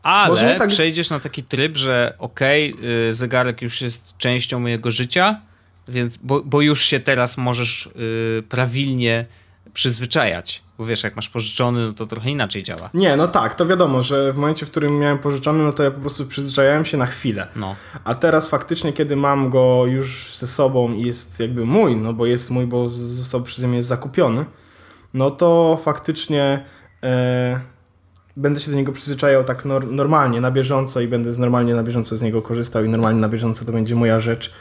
Ale tak- przejdziesz na taki tryb, że okej, y, zegarek już jest częścią mojego życia, więc, bo, bo już się teraz możesz y, prawilnie przyzwyczajać. Bo wiesz, jak masz pożyczony, no to trochę inaczej działa. Nie, no tak, to wiadomo, że w momencie, w którym miałem pożyczony, no to ja po prostu przyzwyczajałem się na chwilę. No. A teraz faktycznie, kiedy mam go już ze sobą i jest jakby mój, no bo jest mój, bo ze sobą przeze mnie jest zakupiony, no to faktycznie e, będę się do niego przyzwyczajał tak nor- normalnie, na bieżąco i będę normalnie na bieżąco z niego korzystał i normalnie na bieżąco to będzie moja rzecz.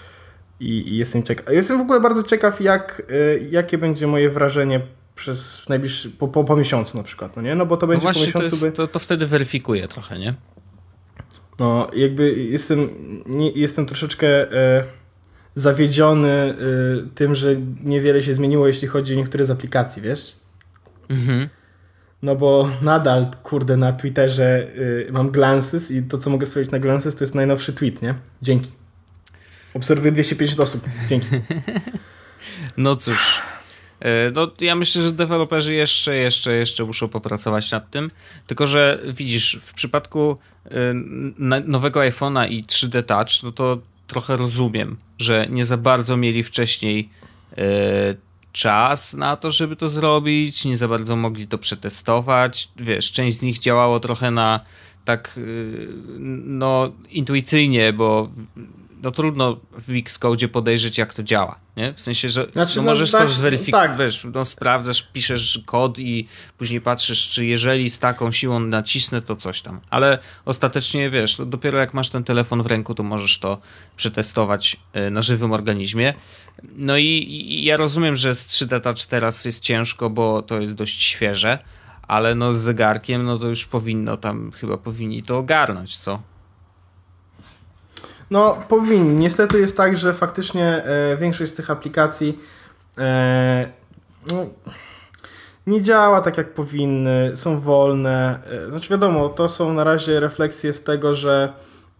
I, i jestem ciekaw. Jestem w ogóle bardzo ciekaw, jak, e, jakie będzie moje wrażenie przez najbliższy, po, po, po miesiącu na przykład, no nie? No bo to No będzie po właśnie, to, miesiącu jest, by... to, to wtedy weryfikuje trochę, nie? No, jakby jestem, nie, jestem troszeczkę e, zawiedziony e, tym, że niewiele się zmieniło, jeśli chodzi o niektóre z aplikacji, wiesz? Mhm. No bo nadal, kurde, na Twitterze e, mam glances i to, co mogę sprawdzić na glances, to jest najnowszy tweet, nie? Dzięki. Obserwuję 250 osób. Dzięki. No cóż. E, No, ja myślę, że deweloperzy jeszcze, jeszcze, jeszcze muszą popracować nad tym. Tylko, że widzisz, w przypadku e, nowego iPhone'a i 3D Touch, no to trochę rozumiem, że nie za bardzo mieli wcześniej e, czas na to, żeby to zrobić, nie za bardzo mogli to przetestować. Wiesz, część z nich działało trochę na tak no intuicyjnie, bo no trudno w Xcode podejrzeć jak to działa, nie? W sensie, że Znaczy, no no, możesz to zweryfikować, tak. wiesz, no sprawdzasz, piszesz kod i później patrzysz, czy jeżeli z taką siłą nacisnę, to coś tam. Ale ostatecznie, wiesz, no dopiero jak masz ten telefon w ręku, to możesz to przetestować y, na żywym organizmie. No i, i ja rozumiem, że z 3D Touch teraz jest ciężko, bo to jest dość świeże, ale no z zegarkiem, no to już powinno tam, chyba powinni to ogarnąć, co? No, powinni. Niestety jest tak, że faktycznie e, większość z tych aplikacji e, no, nie działa tak, jak powinny, są wolne. E, znaczy, wiadomo, to są na razie refleksje z tego, że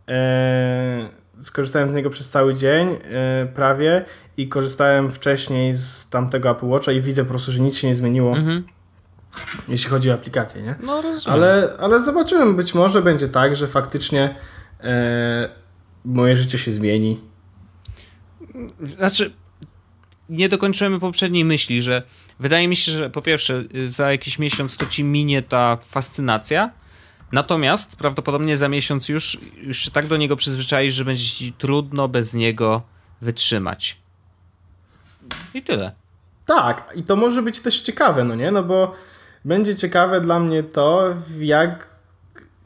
e, skorzystałem z niego przez cały dzień e, prawie i korzystałem wcześniej z tamtego Apple Watcha i widzę po prostu, że nic się nie zmieniło, Mhm. jeśli chodzi o aplikację, nie? No rozumiem. Ale, ale zobaczymy, być może będzie tak, że faktycznie e, moje życie się zmieni. Znaczy, nie dokończyłem poprzedniej myśli, że wydaje mi się, że po pierwsze, y, za jakiś miesiąc to ci minie ta fascynacja. Natomiast prawdopodobnie za miesiąc już, już się tak do niego przyzwyczaisz, że będzie ci trudno bez niego wytrzymać. I tyle. Tak, i to może być też ciekawe, no nie? No bo będzie ciekawe dla mnie to, jak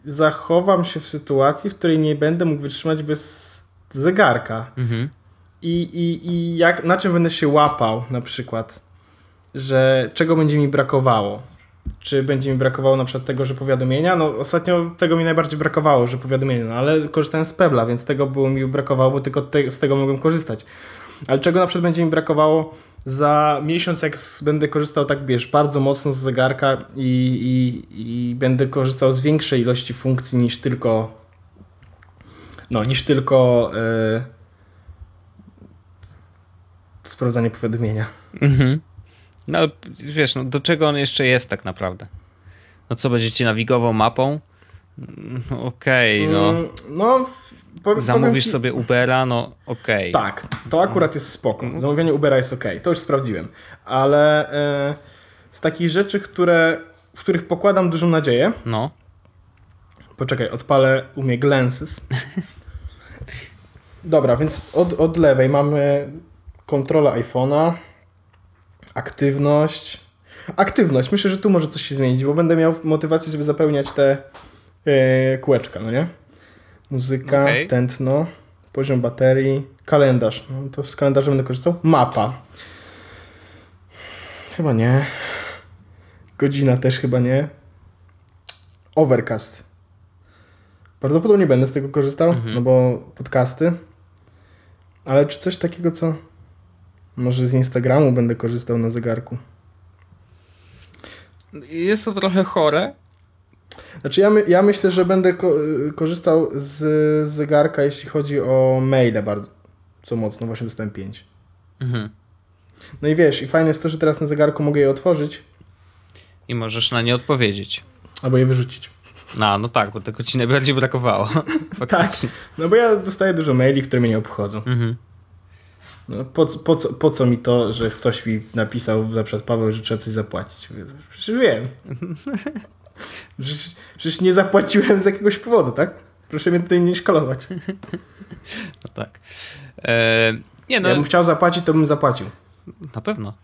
zachowam się w sytuacji, w której nie będę mógł wytrzymać bez zegarka. Mhm. I, i, i jak, na czym będę się łapał na przykład, że czego będzie mi brakowało. Czy będzie mi brakowało na przykład tego, że powiadomienia? No ostatnio tego mi najbardziej brakowało, że powiadomienia, no ale korzystałem z Pebla, więc tego było mi brakowało, bo tylko te, z tego mogłem korzystać. Ale czego na przykład będzie mi brakowało za miesiąc, jak będę korzystał tak, wiesz, bardzo mocno z zegarka i, i, i będę korzystał z większej ilości funkcji niż tylko no, niż tylko yy, sprawdzanie powiadomienia. Mhm. No wiesz, no, do czego on jeszcze jest tak naprawdę? No co, będziecie nawigował mapą? No, Okej, no. Mm, no w- po, Zamówisz powiem ci- sobie Ubera, no okej. Tak, to akurat jest spoko. Zamówienie Ubera jest ok, to już sprawdziłem. Ale e, z takich rzeczy, które, w których pokładam dużą nadzieję, No. Poczekaj, odpalę u mnie Glances. Dobra, więc od, od lewej mamy kontrolę iPhone'a, aktywność. Aktywność, myślę, że tu może coś się zmienić, bo będę miał motywację, żeby zapełniać te e, kółeczka, no nie? Muzyka, Okej. tętno, poziom baterii, kalendarz. No to z kalendarza będę korzystał. Mapa. Chyba nie. Godzina też chyba nie. Overcast. Prawdopodobnie będę z tego korzystał, no bo podcasty. Ale czy coś takiego, co. Może z Instagramu będę korzystał na zegarku. Jest to trochę chore. Znaczy, ja, my, ja myślę, że będę ko korzystał z zegarka, jeśli chodzi o maile bardzo. Co mocno, właśnie dostałem 5. Mhm. No i wiesz, i fajne jest to, że teraz na zegarku mogę je otworzyć I możesz na nie odpowiedzieć. albo je wyrzucić. No, no tak, bo tego ci najbardziej brakowało. Faktycznie. No bo ja dostaję dużo maili, które mnie nie obchodzą. Mhm. No, po, co- po, co, po co mi to, że ktoś mi napisał, na przykład Paweł, że trzeba coś zapłacić? Przecież wiem. Przecież, przecież nie zapłaciłem z jakiegoś powodu, tak? Proszę mnie tutaj nie szkalować. No tak. E, nie no, Jakbym chciał zapłacić, to bym zapłacił. na pewno.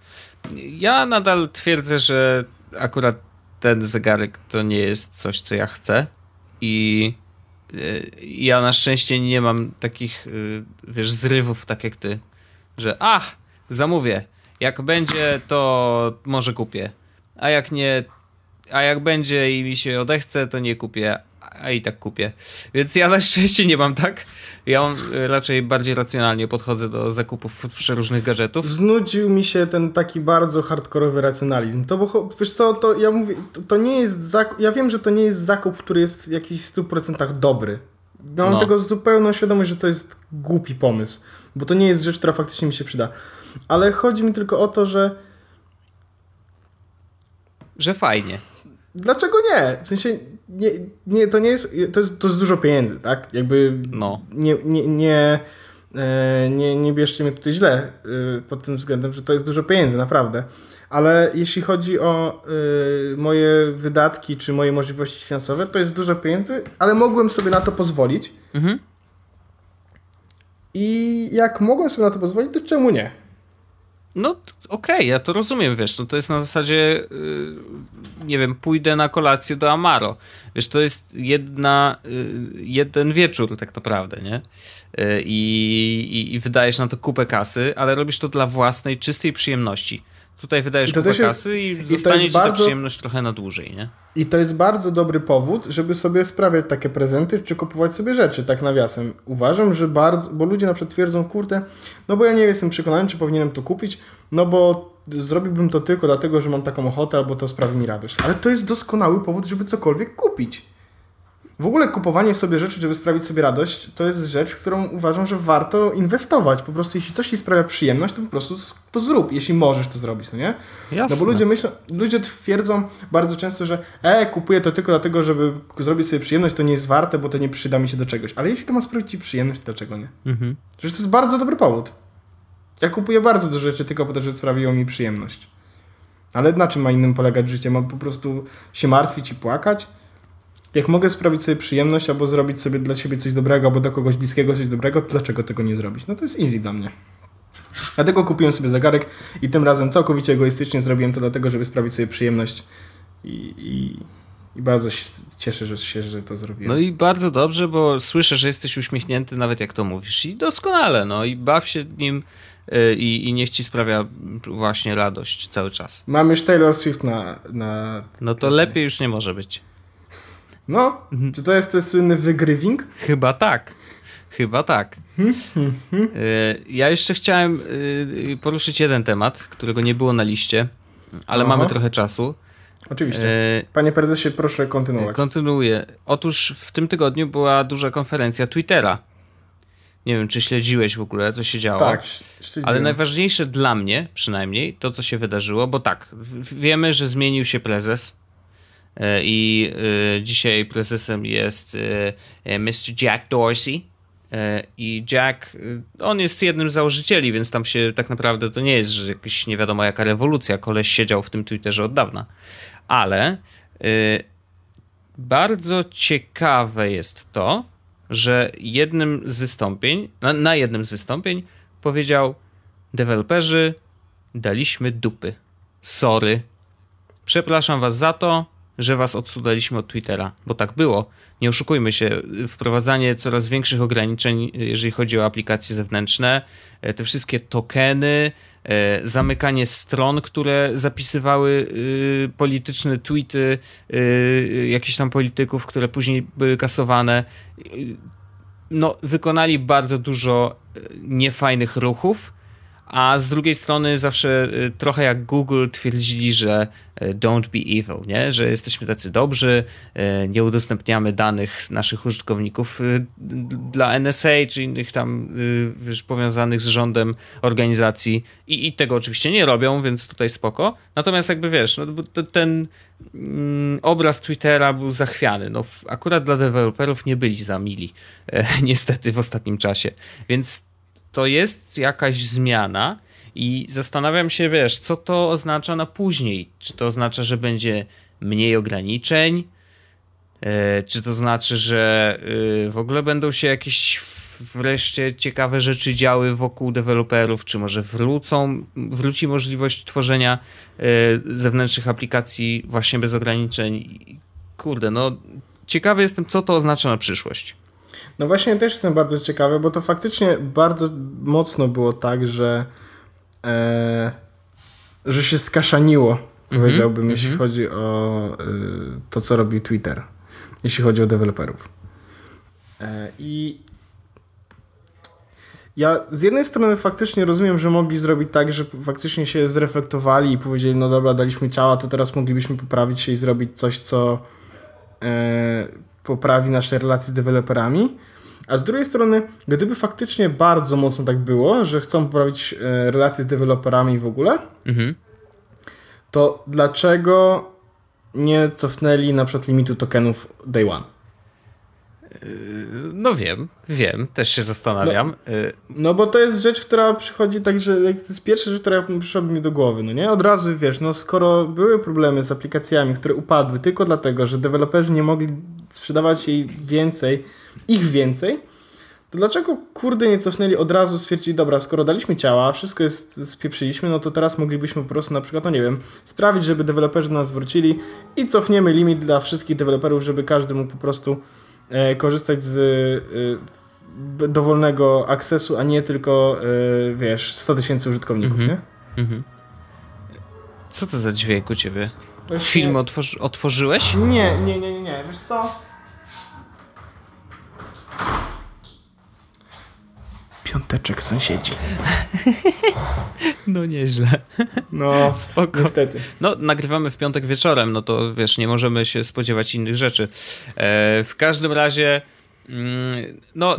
Ja nadal twierdzę, że akurat ten zegarek to nie jest coś, co ja chcę. I e, ja na szczęście nie mam takich, e, wiesz, zrywów, tak jak ty, że ach, zamówię. Jak będzie, to może kupię. A jak nie, a jak będzie i mi się odechce, to nie kupię. A i tak kupię. Więc ja na szczęście nie mam tak. Ja mam, e, raczej bardziej racjonalnie podchodzę do zakupów przeróżnych gadżetów. Znudził mi się ten taki bardzo hardkorowy racjonalizm. To bo, wiesz co, to ja mówię, to, to nie jest zakup, ja wiem, że to nie jest zakup, który jest jakiś w 100% dobry. Mam No. tego zupełną świadomość, że to jest głupi pomysł, bo to nie jest rzecz, która faktycznie mi się przyda. Ale chodzi mi tylko o to, że Że fajnie. Dlaczego nie? W sensie, nie, nie, to nie jest, to jest, to jest dużo pieniędzy, tak? Jakby No. nie, nie, nie, e, nie, nie bierzcie mnie tutaj źle e, pod tym względem, że to jest dużo pieniędzy, naprawdę. Ale jeśli chodzi o e, moje wydatki czy moje możliwości finansowe, to jest dużo pieniędzy, ale mogłem sobie na to pozwolić. Mhm. I jak mogłem sobie na to pozwolić, to czemu nie? No okej, ja to rozumiem, wiesz, no to jest na zasadzie, yy, nie wiem, pójdę na kolację do Amaro. Wiesz, to jest jedna, yy, jeden wieczór tak naprawdę, nie? Yy, i, i wydajesz na to kupę kasy, ale robisz to dla własnej, czystej przyjemności. Tutaj wydajesz I kupę jest- kasy i, to zostanie ci ta bardzo- przyjemność trochę na dłużej, nie? I to jest bardzo dobry powód, żeby sobie sprawiać takie prezenty, czy kupować sobie rzeczy, tak nawiasem. Uważam, że bardzo, bo ludzie na przykład twierdzą, kurde, no bo ja nie jestem przekonany, czy powinienem to kupić, no bo zrobiłbym to tylko dlatego, że mam taką ochotę, albo to sprawi mi radość. Ale to jest doskonały powód, żeby cokolwiek kupić. W ogóle kupowanie sobie rzeczy, żeby sprawić sobie radość, to jest rzecz, którą uważam, że warto inwestować. Po prostu jeśli coś ci sprawia przyjemność, to po prostu to zrób, jeśli możesz to zrobić, no nie? Jasne. No bo ludzie myślą, ludzie twierdzą bardzo często, że e, kupuję to tylko dlatego, żeby zrobić sobie przyjemność, to nie jest warte, bo to nie przyda mi się do czegoś. Ale jeśli to ma sprawić ci przyjemność, to dlaczego nie? Mhm. Przecież to jest bardzo dobry powód. Ja kupuję bardzo dużo rzeczy tylko po to, żeby sprawiło mi przyjemność. Ale na czym ma innym polegać życie? Mam po prostu się martwić i płakać? Jak mogę sprawić sobie przyjemność albo zrobić sobie dla siebie coś dobrego, albo dla kogoś bliskiego coś dobrego, to dlaczego tego nie zrobić? No to jest easy dla mnie. Dlatego kupiłem sobie zegarek i tym razem całkowicie egoistycznie zrobiłem to dlatego, żeby sprawić sobie przyjemność i, i, i bardzo się cieszę, że, się, że to zrobiłem. No i bardzo dobrze, bo słyszę, że jesteś uśmiechnięty nawet jak to mówisz i doskonale, no i baw się nim y, i, i niech ci sprawia właśnie radość cały czas. Mam już Taylor Swift na... na No to lepiej już nie może być. No, czy to jest ten słynny wygrywing? Chyba tak. Chyba tak. Y, Ja jeszcze chciałem y, poruszyć jeden temat, którego nie było na liście, ale Aha. mamy trochę czasu. Oczywiście. Y, Panie prezesie, proszę kontynuować. Kontynuuję. Otóż w tym tygodniu była duża konferencja Twittera. Nie wiem, czy śledziłeś w ogóle, co się działo. tak, śledziłem. Ale najważniejsze dla mnie, przynajmniej, to co się wydarzyło, bo tak, wiemy, że zmienił się prezes e, i e, dzisiaj prezesem jest e, e, Mr. Jack Dorsey. I Jack, on jest jednym z założycieli, więc tam się tak naprawdę to nie jest, że jakaś nie wiadomo jaka rewolucja. Koleś siedział w tym Twitterze od dawna. Ale bardzo ciekawe jest to, że jednym z wystąpień, na, na jednym z wystąpień powiedział: Deweloperzy, daliśmy dupy. Sorry. Przepraszam was za to, że was odsunęliśmy od Twittera, bo tak było. Nie oszukujmy się, wprowadzanie coraz większych ograniczeń, jeżeli chodzi o aplikacje zewnętrzne, e, te wszystkie tokeny, e, zamykanie stron, które zapisywały y, polityczne tweety y, jakichś tam polityków, które później były kasowane. Y, no, wykonali bardzo dużo y, niefajnych ruchów, a z drugiej strony zawsze y, trochę jak Google twierdzili, że y, don't be evil, nie? że jesteśmy tacy dobrzy, y, nie udostępniamy danych naszych użytkowników dla NSA czy innych tam wiesz, powiązanych z rządem organizacji I, i tego oczywiście nie robią, więc tutaj spoko. Natomiast jakby wiesz, no, ten mm, obraz Twittera był zachwiany. No, akurat dla deweloperów nie byli za mili, niestety w ostatnim czasie. Więc to jest jakaś zmiana i zastanawiam się, wiesz, co to oznacza na później. Czy to oznacza, że będzie mniej ograniczeń? E, Czy to znaczy, że y, w ogóle będą się jakieś wreszcie ciekawe rzeczy działy wokół deweloperów? Czy może wrócą, wróci możliwość tworzenia e, zewnętrznych aplikacji właśnie bez ograniczeń? Kurde, no ciekawy jestem, co to oznacza na przyszłość. No właśnie też jestem bardzo ciekawy, bo to faktycznie bardzo mocno było tak, że e, że się skaszaniło, powiedziałbym, jeśli chodzi o e, to, co robi Twitter, jeśli chodzi o deweloperów. E, I ja z jednej strony faktycznie rozumiem, że mogli zrobić tak, że faktycznie się zreflektowali i powiedzieli, no dobra, daliśmy ciała, to teraz moglibyśmy poprawić się i zrobić coś, co e, poprawi nasze relacje z deweloperami. A z drugiej strony, gdyby faktycznie bardzo mocno tak było, że chcą poprawić e, relacje z deweloperami w ogóle, Mhm. to dlaczego nie cofnęli na przykład limitu tokenów day one? No wiem, wiem, też się zastanawiam. Y, No bo to jest rzecz, która przychodzi tak, że jak to jest pierwsza rzecz, która przyszłaby mi do głowy, no nie? Od razu wiesz, no skoro były problemy z aplikacjami, które upadły tylko dlatego, że deweloperzy nie mogli sprzedawać jej więcej, ich więcej, to dlaczego kurde nie cofnęli od razu, stwierdzili, dobra, skoro daliśmy ciała, wszystko jest, spieprzyliśmy, no to teraz moglibyśmy po prostu na przykład, no nie wiem, sprawić, żeby deweloperzy do nas wrócili i cofniemy limit dla wszystkich deweloperów, żeby każdy mógł po prostu e, korzystać z e, dowolnego akcesu, a nie tylko, e, wiesz, 100 tysięcy użytkowników, Mhm. nie? mhm. Co to za dźwięk u ciebie? Właśnie- Film otworzy, otworzyłeś? Nie, nie, nie, nie, nie, wiesz co? piąteczek sąsiedzi. No nieźle. No, Spoko. niestety. No, nagrywamy w piątek wieczorem, no to wiesz, nie możemy się spodziewać innych rzeczy. E, w każdym razie, mm, no,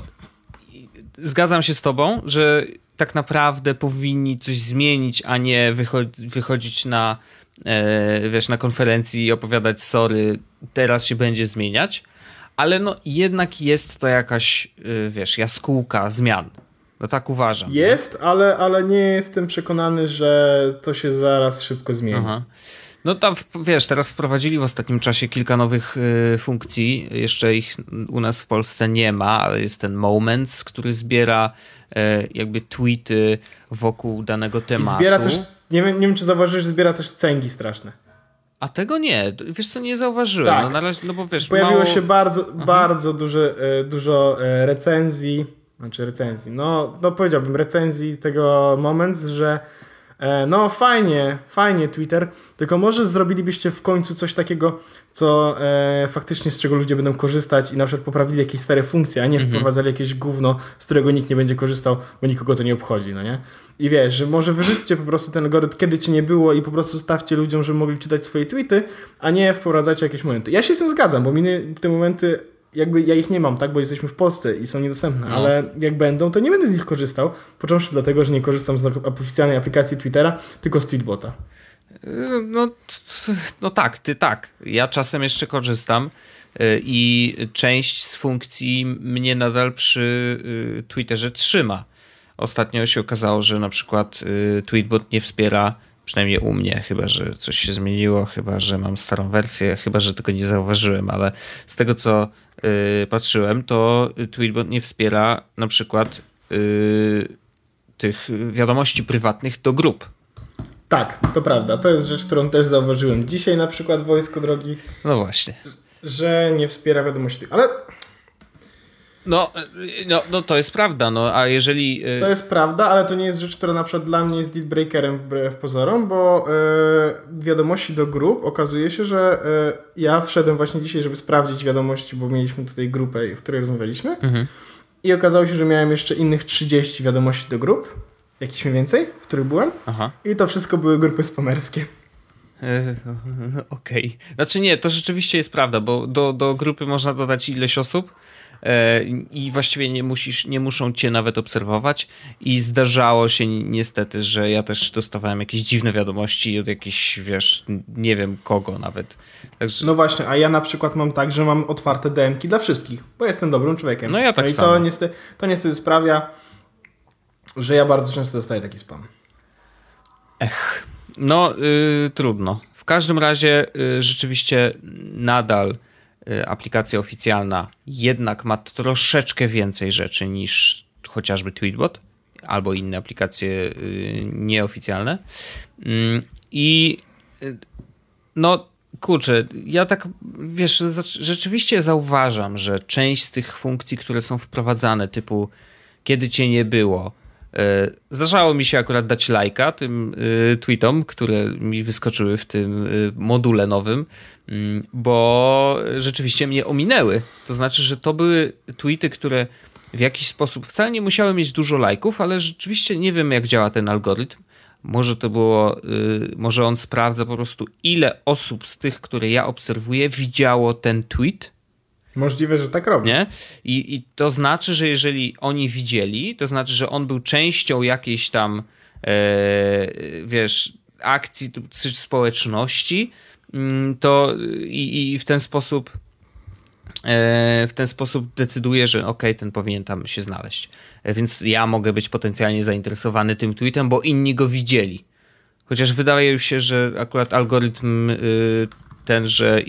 zgadzam się z tobą, że tak naprawdę powinni coś zmienić, a nie wychodzić na, wiesz, na konferencji i opowiadać sorry, teraz się będzie zmieniać, ale no jednak jest to jakaś, e, wiesz, jaskółka zmian. No tak uważam. Jest, ale, ale nie jestem przekonany, że to się zaraz szybko zmieni. Aha. No tam, wiesz, teraz wprowadzili w ostatnim czasie kilka nowych y, funkcji. Jeszcze ich u nas w Polsce nie ma, ale jest ten Moments, który zbiera jakby tweety wokół danego tematu. I zbiera też, nie wiem, nie wiem czy zauważysz, zbiera też cęgi straszne. A tego nie, wiesz co, nie zauważyłem. Tak. No, na razie, no bo wiesz, Pojawiło mało... się bardzo, bardzo duże, y, dużo y, recenzji, znaczy recenzji, no, no powiedziałbym recenzji tego Moments, że E, no fajnie, fajnie Twitter, tylko może zrobilibyście w końcu coś takiego, co e, faktycznie z czego ludzie będą korzystać i na przykład poprawili jakieś stare funkcje, a nie mhm. wprowadzali jakieś gówno, z którego nikt nie będzie korzystał, bo nikogo to nie obchodzi, no nie? I wiesz, że może wyrzućcie po prostu ten algorytm, kiedy ci nie było i po prostu stawcie ludziom, żeby mogli czytać swoje tweety, a nie wprowadzajcie jakieś momenty. Ja się z tym zgadzam, bo mi te momenty jakby ja ich nie mam, tak, bo jesteśmy w Polsce i są niedostępne, no. ale jak będą, to nie będę z nich korzystał, począwszy dlatego, że nie korzystam z oficjalnej aplikacji Twittera, tylko z Tweetbota. No, no tak, ty tak. Ja czasem jeszcze korzystam y, i część z funkcji mnie nadal przy y, Twitterze trzyma. Ostatnio się okazało, że na przykład Tweetbot nie wspiera Przynajmniej u mnie, chyba że coś się zmieniło, chyba że mam starą wersję, chyba że tego nie zauważyłem, ale z tego co yy, patrzyłem, to Tweetbot nie wspiera na przykład yy, tych wiadomości prywatnych do grup. Tak, to prawda. To jest rzecz, którą też zauważyłem dzisiaj na przykład, Wojtko drogi. No właśnie. Że nie wspiera wiadomości. Ale no, no, no to jest prawda, no a jeżeli... Y, to jest prawda, ale to nie jest rzecz, która na przykład dla mnie jest dealbreakerem wbrew pozorom, bo yy, wiadomości do grup okazuje się, że yy, ja wszedłem właśnie dzisiaj, żeby sprawdzić wiadomości, bo mieliśmy tutaj grupę, w której rozmawialiśmy mhm. i okazało się, że miałem jeszcze innych 30 wiadomości do grup, jakieś mniej więcej, w których byłem Aha. i to wszystko były grupy spamerskie. Okej. Okay. Znaczy nie, to rzeczywiście jest prawda, bo do, do grupy można dodać ileś osób, E, i właściwie nie, musisz, nie muszą cię nawet obserwować. I zdarzało się niestety, że ja też dostawałem jakieś dziwne wiadomości od jakichś, wiesz, nie wiem kogo nawet. Także... No właśnie, a ja na przykład mam tak, że mam otwarte DMki dla wszystkich, bo jestem dobrym człowiekiem. No ja tak no samo. I to niestety, to niestety sprawia, że ja bardzo często dostaję taki spam. Ech, no yy, trudno. W każdym razie yy, rzeczywiście nadal aplikacja oficjalna jednak ma troszeczkę więcej rzeczy niż chociażby Tweetbot albo inne aplikacje y, nieoficjalne. Mm, I y, no kurczę, ja tak wiesz, rzeczywiście zauważam, że część z tych funkcji, które są wprowadzane, typu kiedy cię nie było, Zdarzało mi się akurat dać lajka tym tweetom, które mi wyskoczyły w tym module nowym, Mm, bo rzeczywiście mnie ominęły. To znaczy, że to były tweety, które w jakiś sposób wcale nie musiały mieć dużo lajków, ale rzeczywiście nie wiem, jak działa ten algorytm. Może to było, może on sprawdza po prostu, ile osób z tych, które ja obserwuję, widziało ten tweet. Możliwe, że tak robi. Nie? I, I to znaczy, że jeżeli oni widzieli, to znaczy, że on był częścią jakiejś tam, yy, wiesz, akcji czy społeczności, Mm, to i, i w ten sposób e, w ten sposób decyduje, że ok, ten powinien tam się znaleźć. E, więc ja mogę być potencjalnie zainteresowany tym tweetem, bo inni go widzieli. Chociaż wydaje się, że akurat algorytm y, ten, że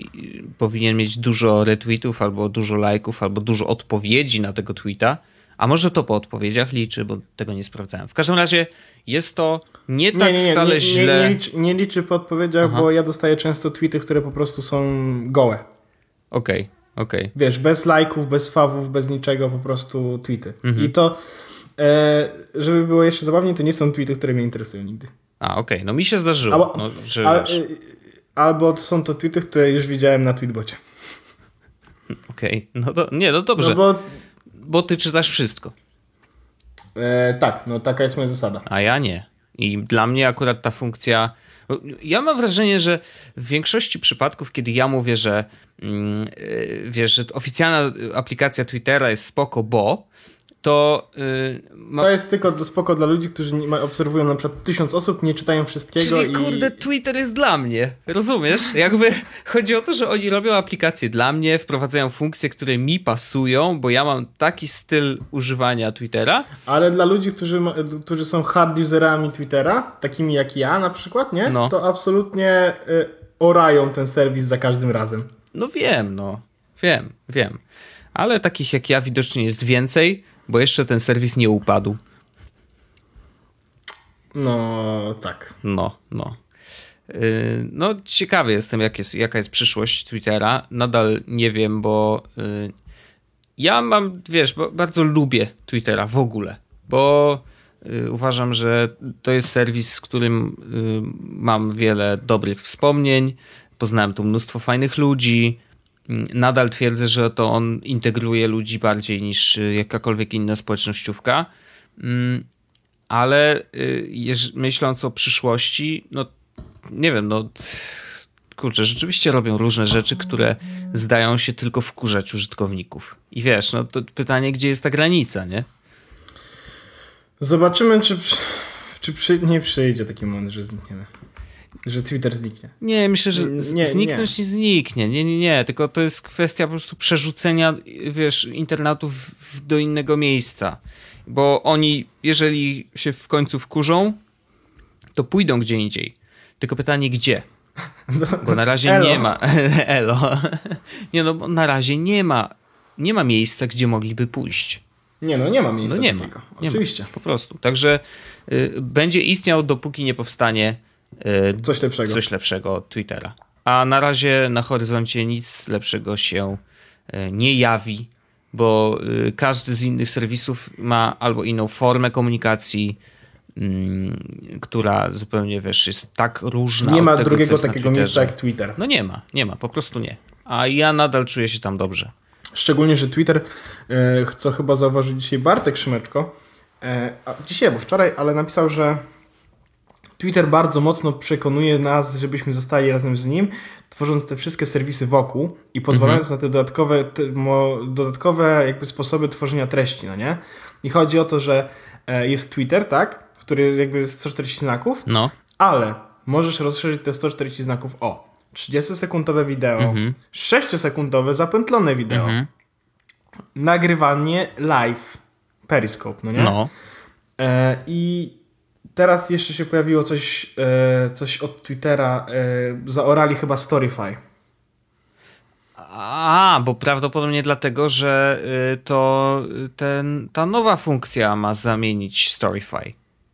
powinien mieć dużo retweetów, albo dużo lajków, albo dużo odpowiedzi na tego tweeta, a może to po odpowiedziach liczy, bo tego nie sprawdzałem. W każdym razie jest to nie tak nie, nie, nie, wcale źle. Nie, liczy, nie liczy po odpowiedziach, Aha. bo ja dostaję często tweety, które po prostu są gołe. Okej, okay, okej. Okay. Wiesz, bez lajków, bez fawów, bez niczego, po prostu tweety. Mhm. I to, e, żeby było jeszcze zabawniej, to nie są tweety, które mnie interesują nigdy. A, okej. Okay. No mi się zdarzyło. Albo, no, że ale, albo są to tweety, które już widziałem na tweetbocie. Okej, no to nie, no dobrze. No bo bo ty czytasz wszystko. E, tak, no taka jest moja zasada. A ja nie. I dla mnie akurat ta funkcja. Ja mam wrażenie, że w większości przypadków, kiedy ja mówię, że mm, y, wiesz, że oficjalna aplikacja Twittera jest spoko, bo to. Yy, ma... To jest tylko spoko dla ludzi, którzy nie, obserwują na przykład tysiąc osób, nie czytają wszystkiego. Czyli i... kurde, Twitter jest dla mnie. Rozumiesz? Jakby chodzi o to, że oni robią aplikacje dla mnie, wprowadzają funkcje, które mi pasują, bo ja mam taki styl używania Twittera. Ale dla ludzi, którzy, ma, którzy są hard userami Twittera, takimi jak ja na przykład, nie? No. To absolutnie y, orają ten serwis za każdym razem. No wiem, no. Wiem, wiem. Ale takich jak ja widocznie jest więcej bo jeszcze ten serwis nie upadł. No, tak. No, no. Y, no, ciekawy jestem, jak jest, jaka jest przyszłość Twittera. Nadal nie wiem, bo y, ja mam, wiesz, bardzo lubię Twittera w ogóle, bo y, uważam, że to jest serwis, z którym mam wiele dobrych wspomnień. Poznałem tu mnóstwo fajnych ludzi nadal twierdzę, że to on integruje ludzi bardziej niż y, jakakolwiek inna społecznościówka. Mm, ale y, myśląc o przyszłości, no nie wiem, no kurczę, rzeczywiście robią różne rzeczy, które zdają się tylko wkurzać użytkowników. I wiesz, no to pytanie, gdzie jest ta granica, nie? Zobaczymy, czy, czy przy, nie przyjdzie taki moment, że znikniemy. Że Twitter zniknie. Nie, myślę, że nie, zniknąć nie. nie zniknie. Nie, nie, nie. Tylko to jest kwestia po prostu przerzucenia, wiesz, internetu do innego miejsca. Bo oni, jeżeli się w końcu wkurzą, to pójdą gdzie indziej. Tylko pytanie, gdzie? Bo na razie Elo. nie ma. Elo. Nie, no, bo na razie nie ma. Nie ma miejsca, gdzie mogliby pójść. Nie, no nie ma miejsca. No nie ma. Nie Oczywiście. Ma, po prostu. Także y, będzie istniał, dopóki nie powstanie coś lepszego. Coś lepszego Twittera. A na razie na horyzoncie nic lepszego się y, nie jawi, bo y, każdy z innych serwisów ma albo inną formę komunikacji, mm, która zupełnie wiesz, jest tak różna. Nie ma tego, drugiego takiego miejsca jak Twitter. No nie ma, nie ma, po prostu nie. A ja nadal czuję się tam dobrze. Szczególnie, że Twitter, co chyba zauważył dzisiaj Bartek Szymeczko, dzisiaj, bo wczoraj, ale napisał, że Twitter bardzo mocno przekonuje nas, żebyśmy zostali razem z nim, tworząc te wszystkie serwisy wokół i pozwalając mhm. na te dodatkowe, te, mo, dodatkowe jakby sposoby tworzenia treści, no nie? I chodzi o to, że e, jest Twitter, tak? Który jakby jest 140 znaków, no. ale możesz rozszerzyć te 140 znaków o 30-sekundowe wideo, mhm. 6-sekundowe zapętlone wideo, mhm. nagrywanie live, Periscope, no nie? No. E, I teraz jeszcze się pojawiło coś, e, coś od Twittera. E, zaorali chyba Storyfy. A, bo prawdopodobnie dlatego, że y, to ten, ta nowa funkcja ma zamienić Storyfy.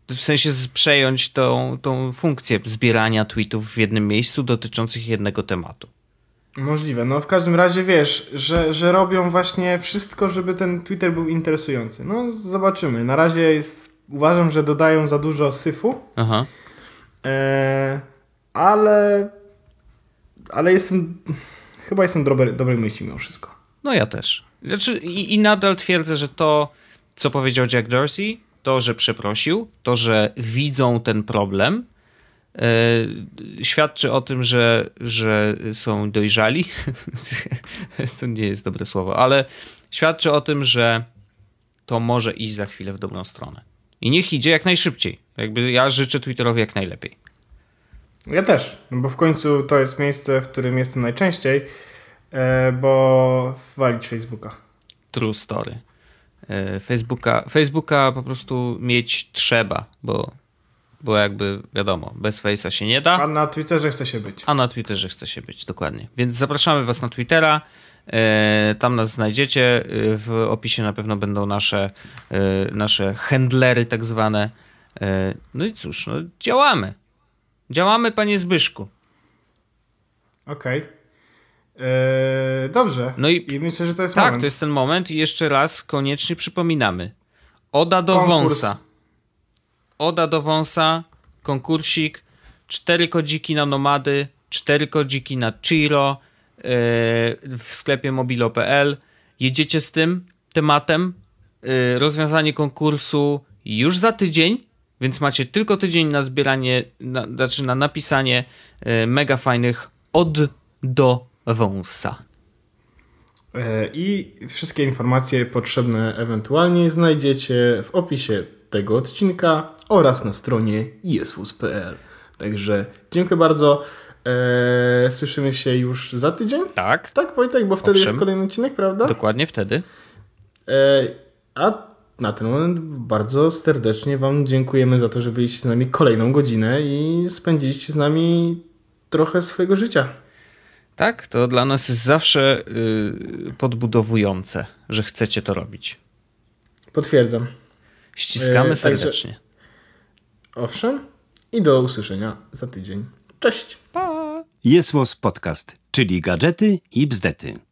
W sensie przejąć tą, tą funkcję zbierania tweetów w jednym miejscu dotyczących jednego tematu. Możliwe. No w każdym razie wiesz, że, że robią właśnie wszystko, żeby ten Twitter był interesujący. No zobaczymy. Na razie jest uważam, że dodają za dużo syfu. Aha. E, ale ale jestem chyba jestem dobry, dobrej myśli mimo wszystko. No ja też. Znaczy, i, I nadal twierdzę, że to, co powiedział Jack Dorsey, to, że przeprosił, to, że widzą ten problem, e, świadczy o tym, że, że są dojrzali. to nie jest dobre słowo, ale świadczy o tym, że to może iść za chwilę w dobrą stronę. I niech idzie jak najszybciej. Jakby ja życzę Twitterowi jak najlepiej. Ja też, bo w końcu to jest miejsce, w którym jestem najczęściej, e, bo walić Facebooka. True story. E, Facebooka, Facebooka po prostu mieć trzeba, bo, bo jakby wiadomo, bez Face'a się nie da. A na Twitterze chce się być. A na Twitterze chce się być, dokładnie. Więc zapraszamy Was na Twittera. E, tam nas znajdziecie. E, w opisie na pewno będą nasze, e, nasze handlery, tak zwane. No i cóż, no, działamy. Działamy, panie Zbyszku. Okej. Okay. dobrze. No i, I, myślę, że to jest tak, moment. to jest ten moment i jeszcze raz koniecznie przypominamy. Oda do Konkurs. wąsa. Oda do wąsa, konkursik, cztery kodziki na nomady, cztery kodziki na Chiro, w sklepie mobilo.pl. Jedziecie z tym tematem, y, rozwiązanie konkursu już za tydzień, więc macie tylko tydzień na zbieranie, na, znaczy na napisanie y, mega fajnych od do wąsa. E, I wszystkie informacje potrzebne ewentualnie znajdziecie w opisie tego odcinka oraz na stronie jesłus.pl. Także dziękuję bardzo. E, słyszymy się już za tydzień. Tak, Tak, Wojtek, bo wtedy Owszem. jest kolejny odcinek, prawda? dokładnie wtedy. E, a na ten moment bardzo serdecznie Wam dziękujemy za to, że byliście z nami kolejną godzinę i spędziliście z nami trochę swojego życia. Tak, to dla nas jest zawsze y, podbudowujące, że chcecie to robić. Potwierdzam. Ściskamy także- serdecznie. Owszem. I do usłyszenia za tydzień. Cześć. Jest Podcast, czyli gadżety i bzdety.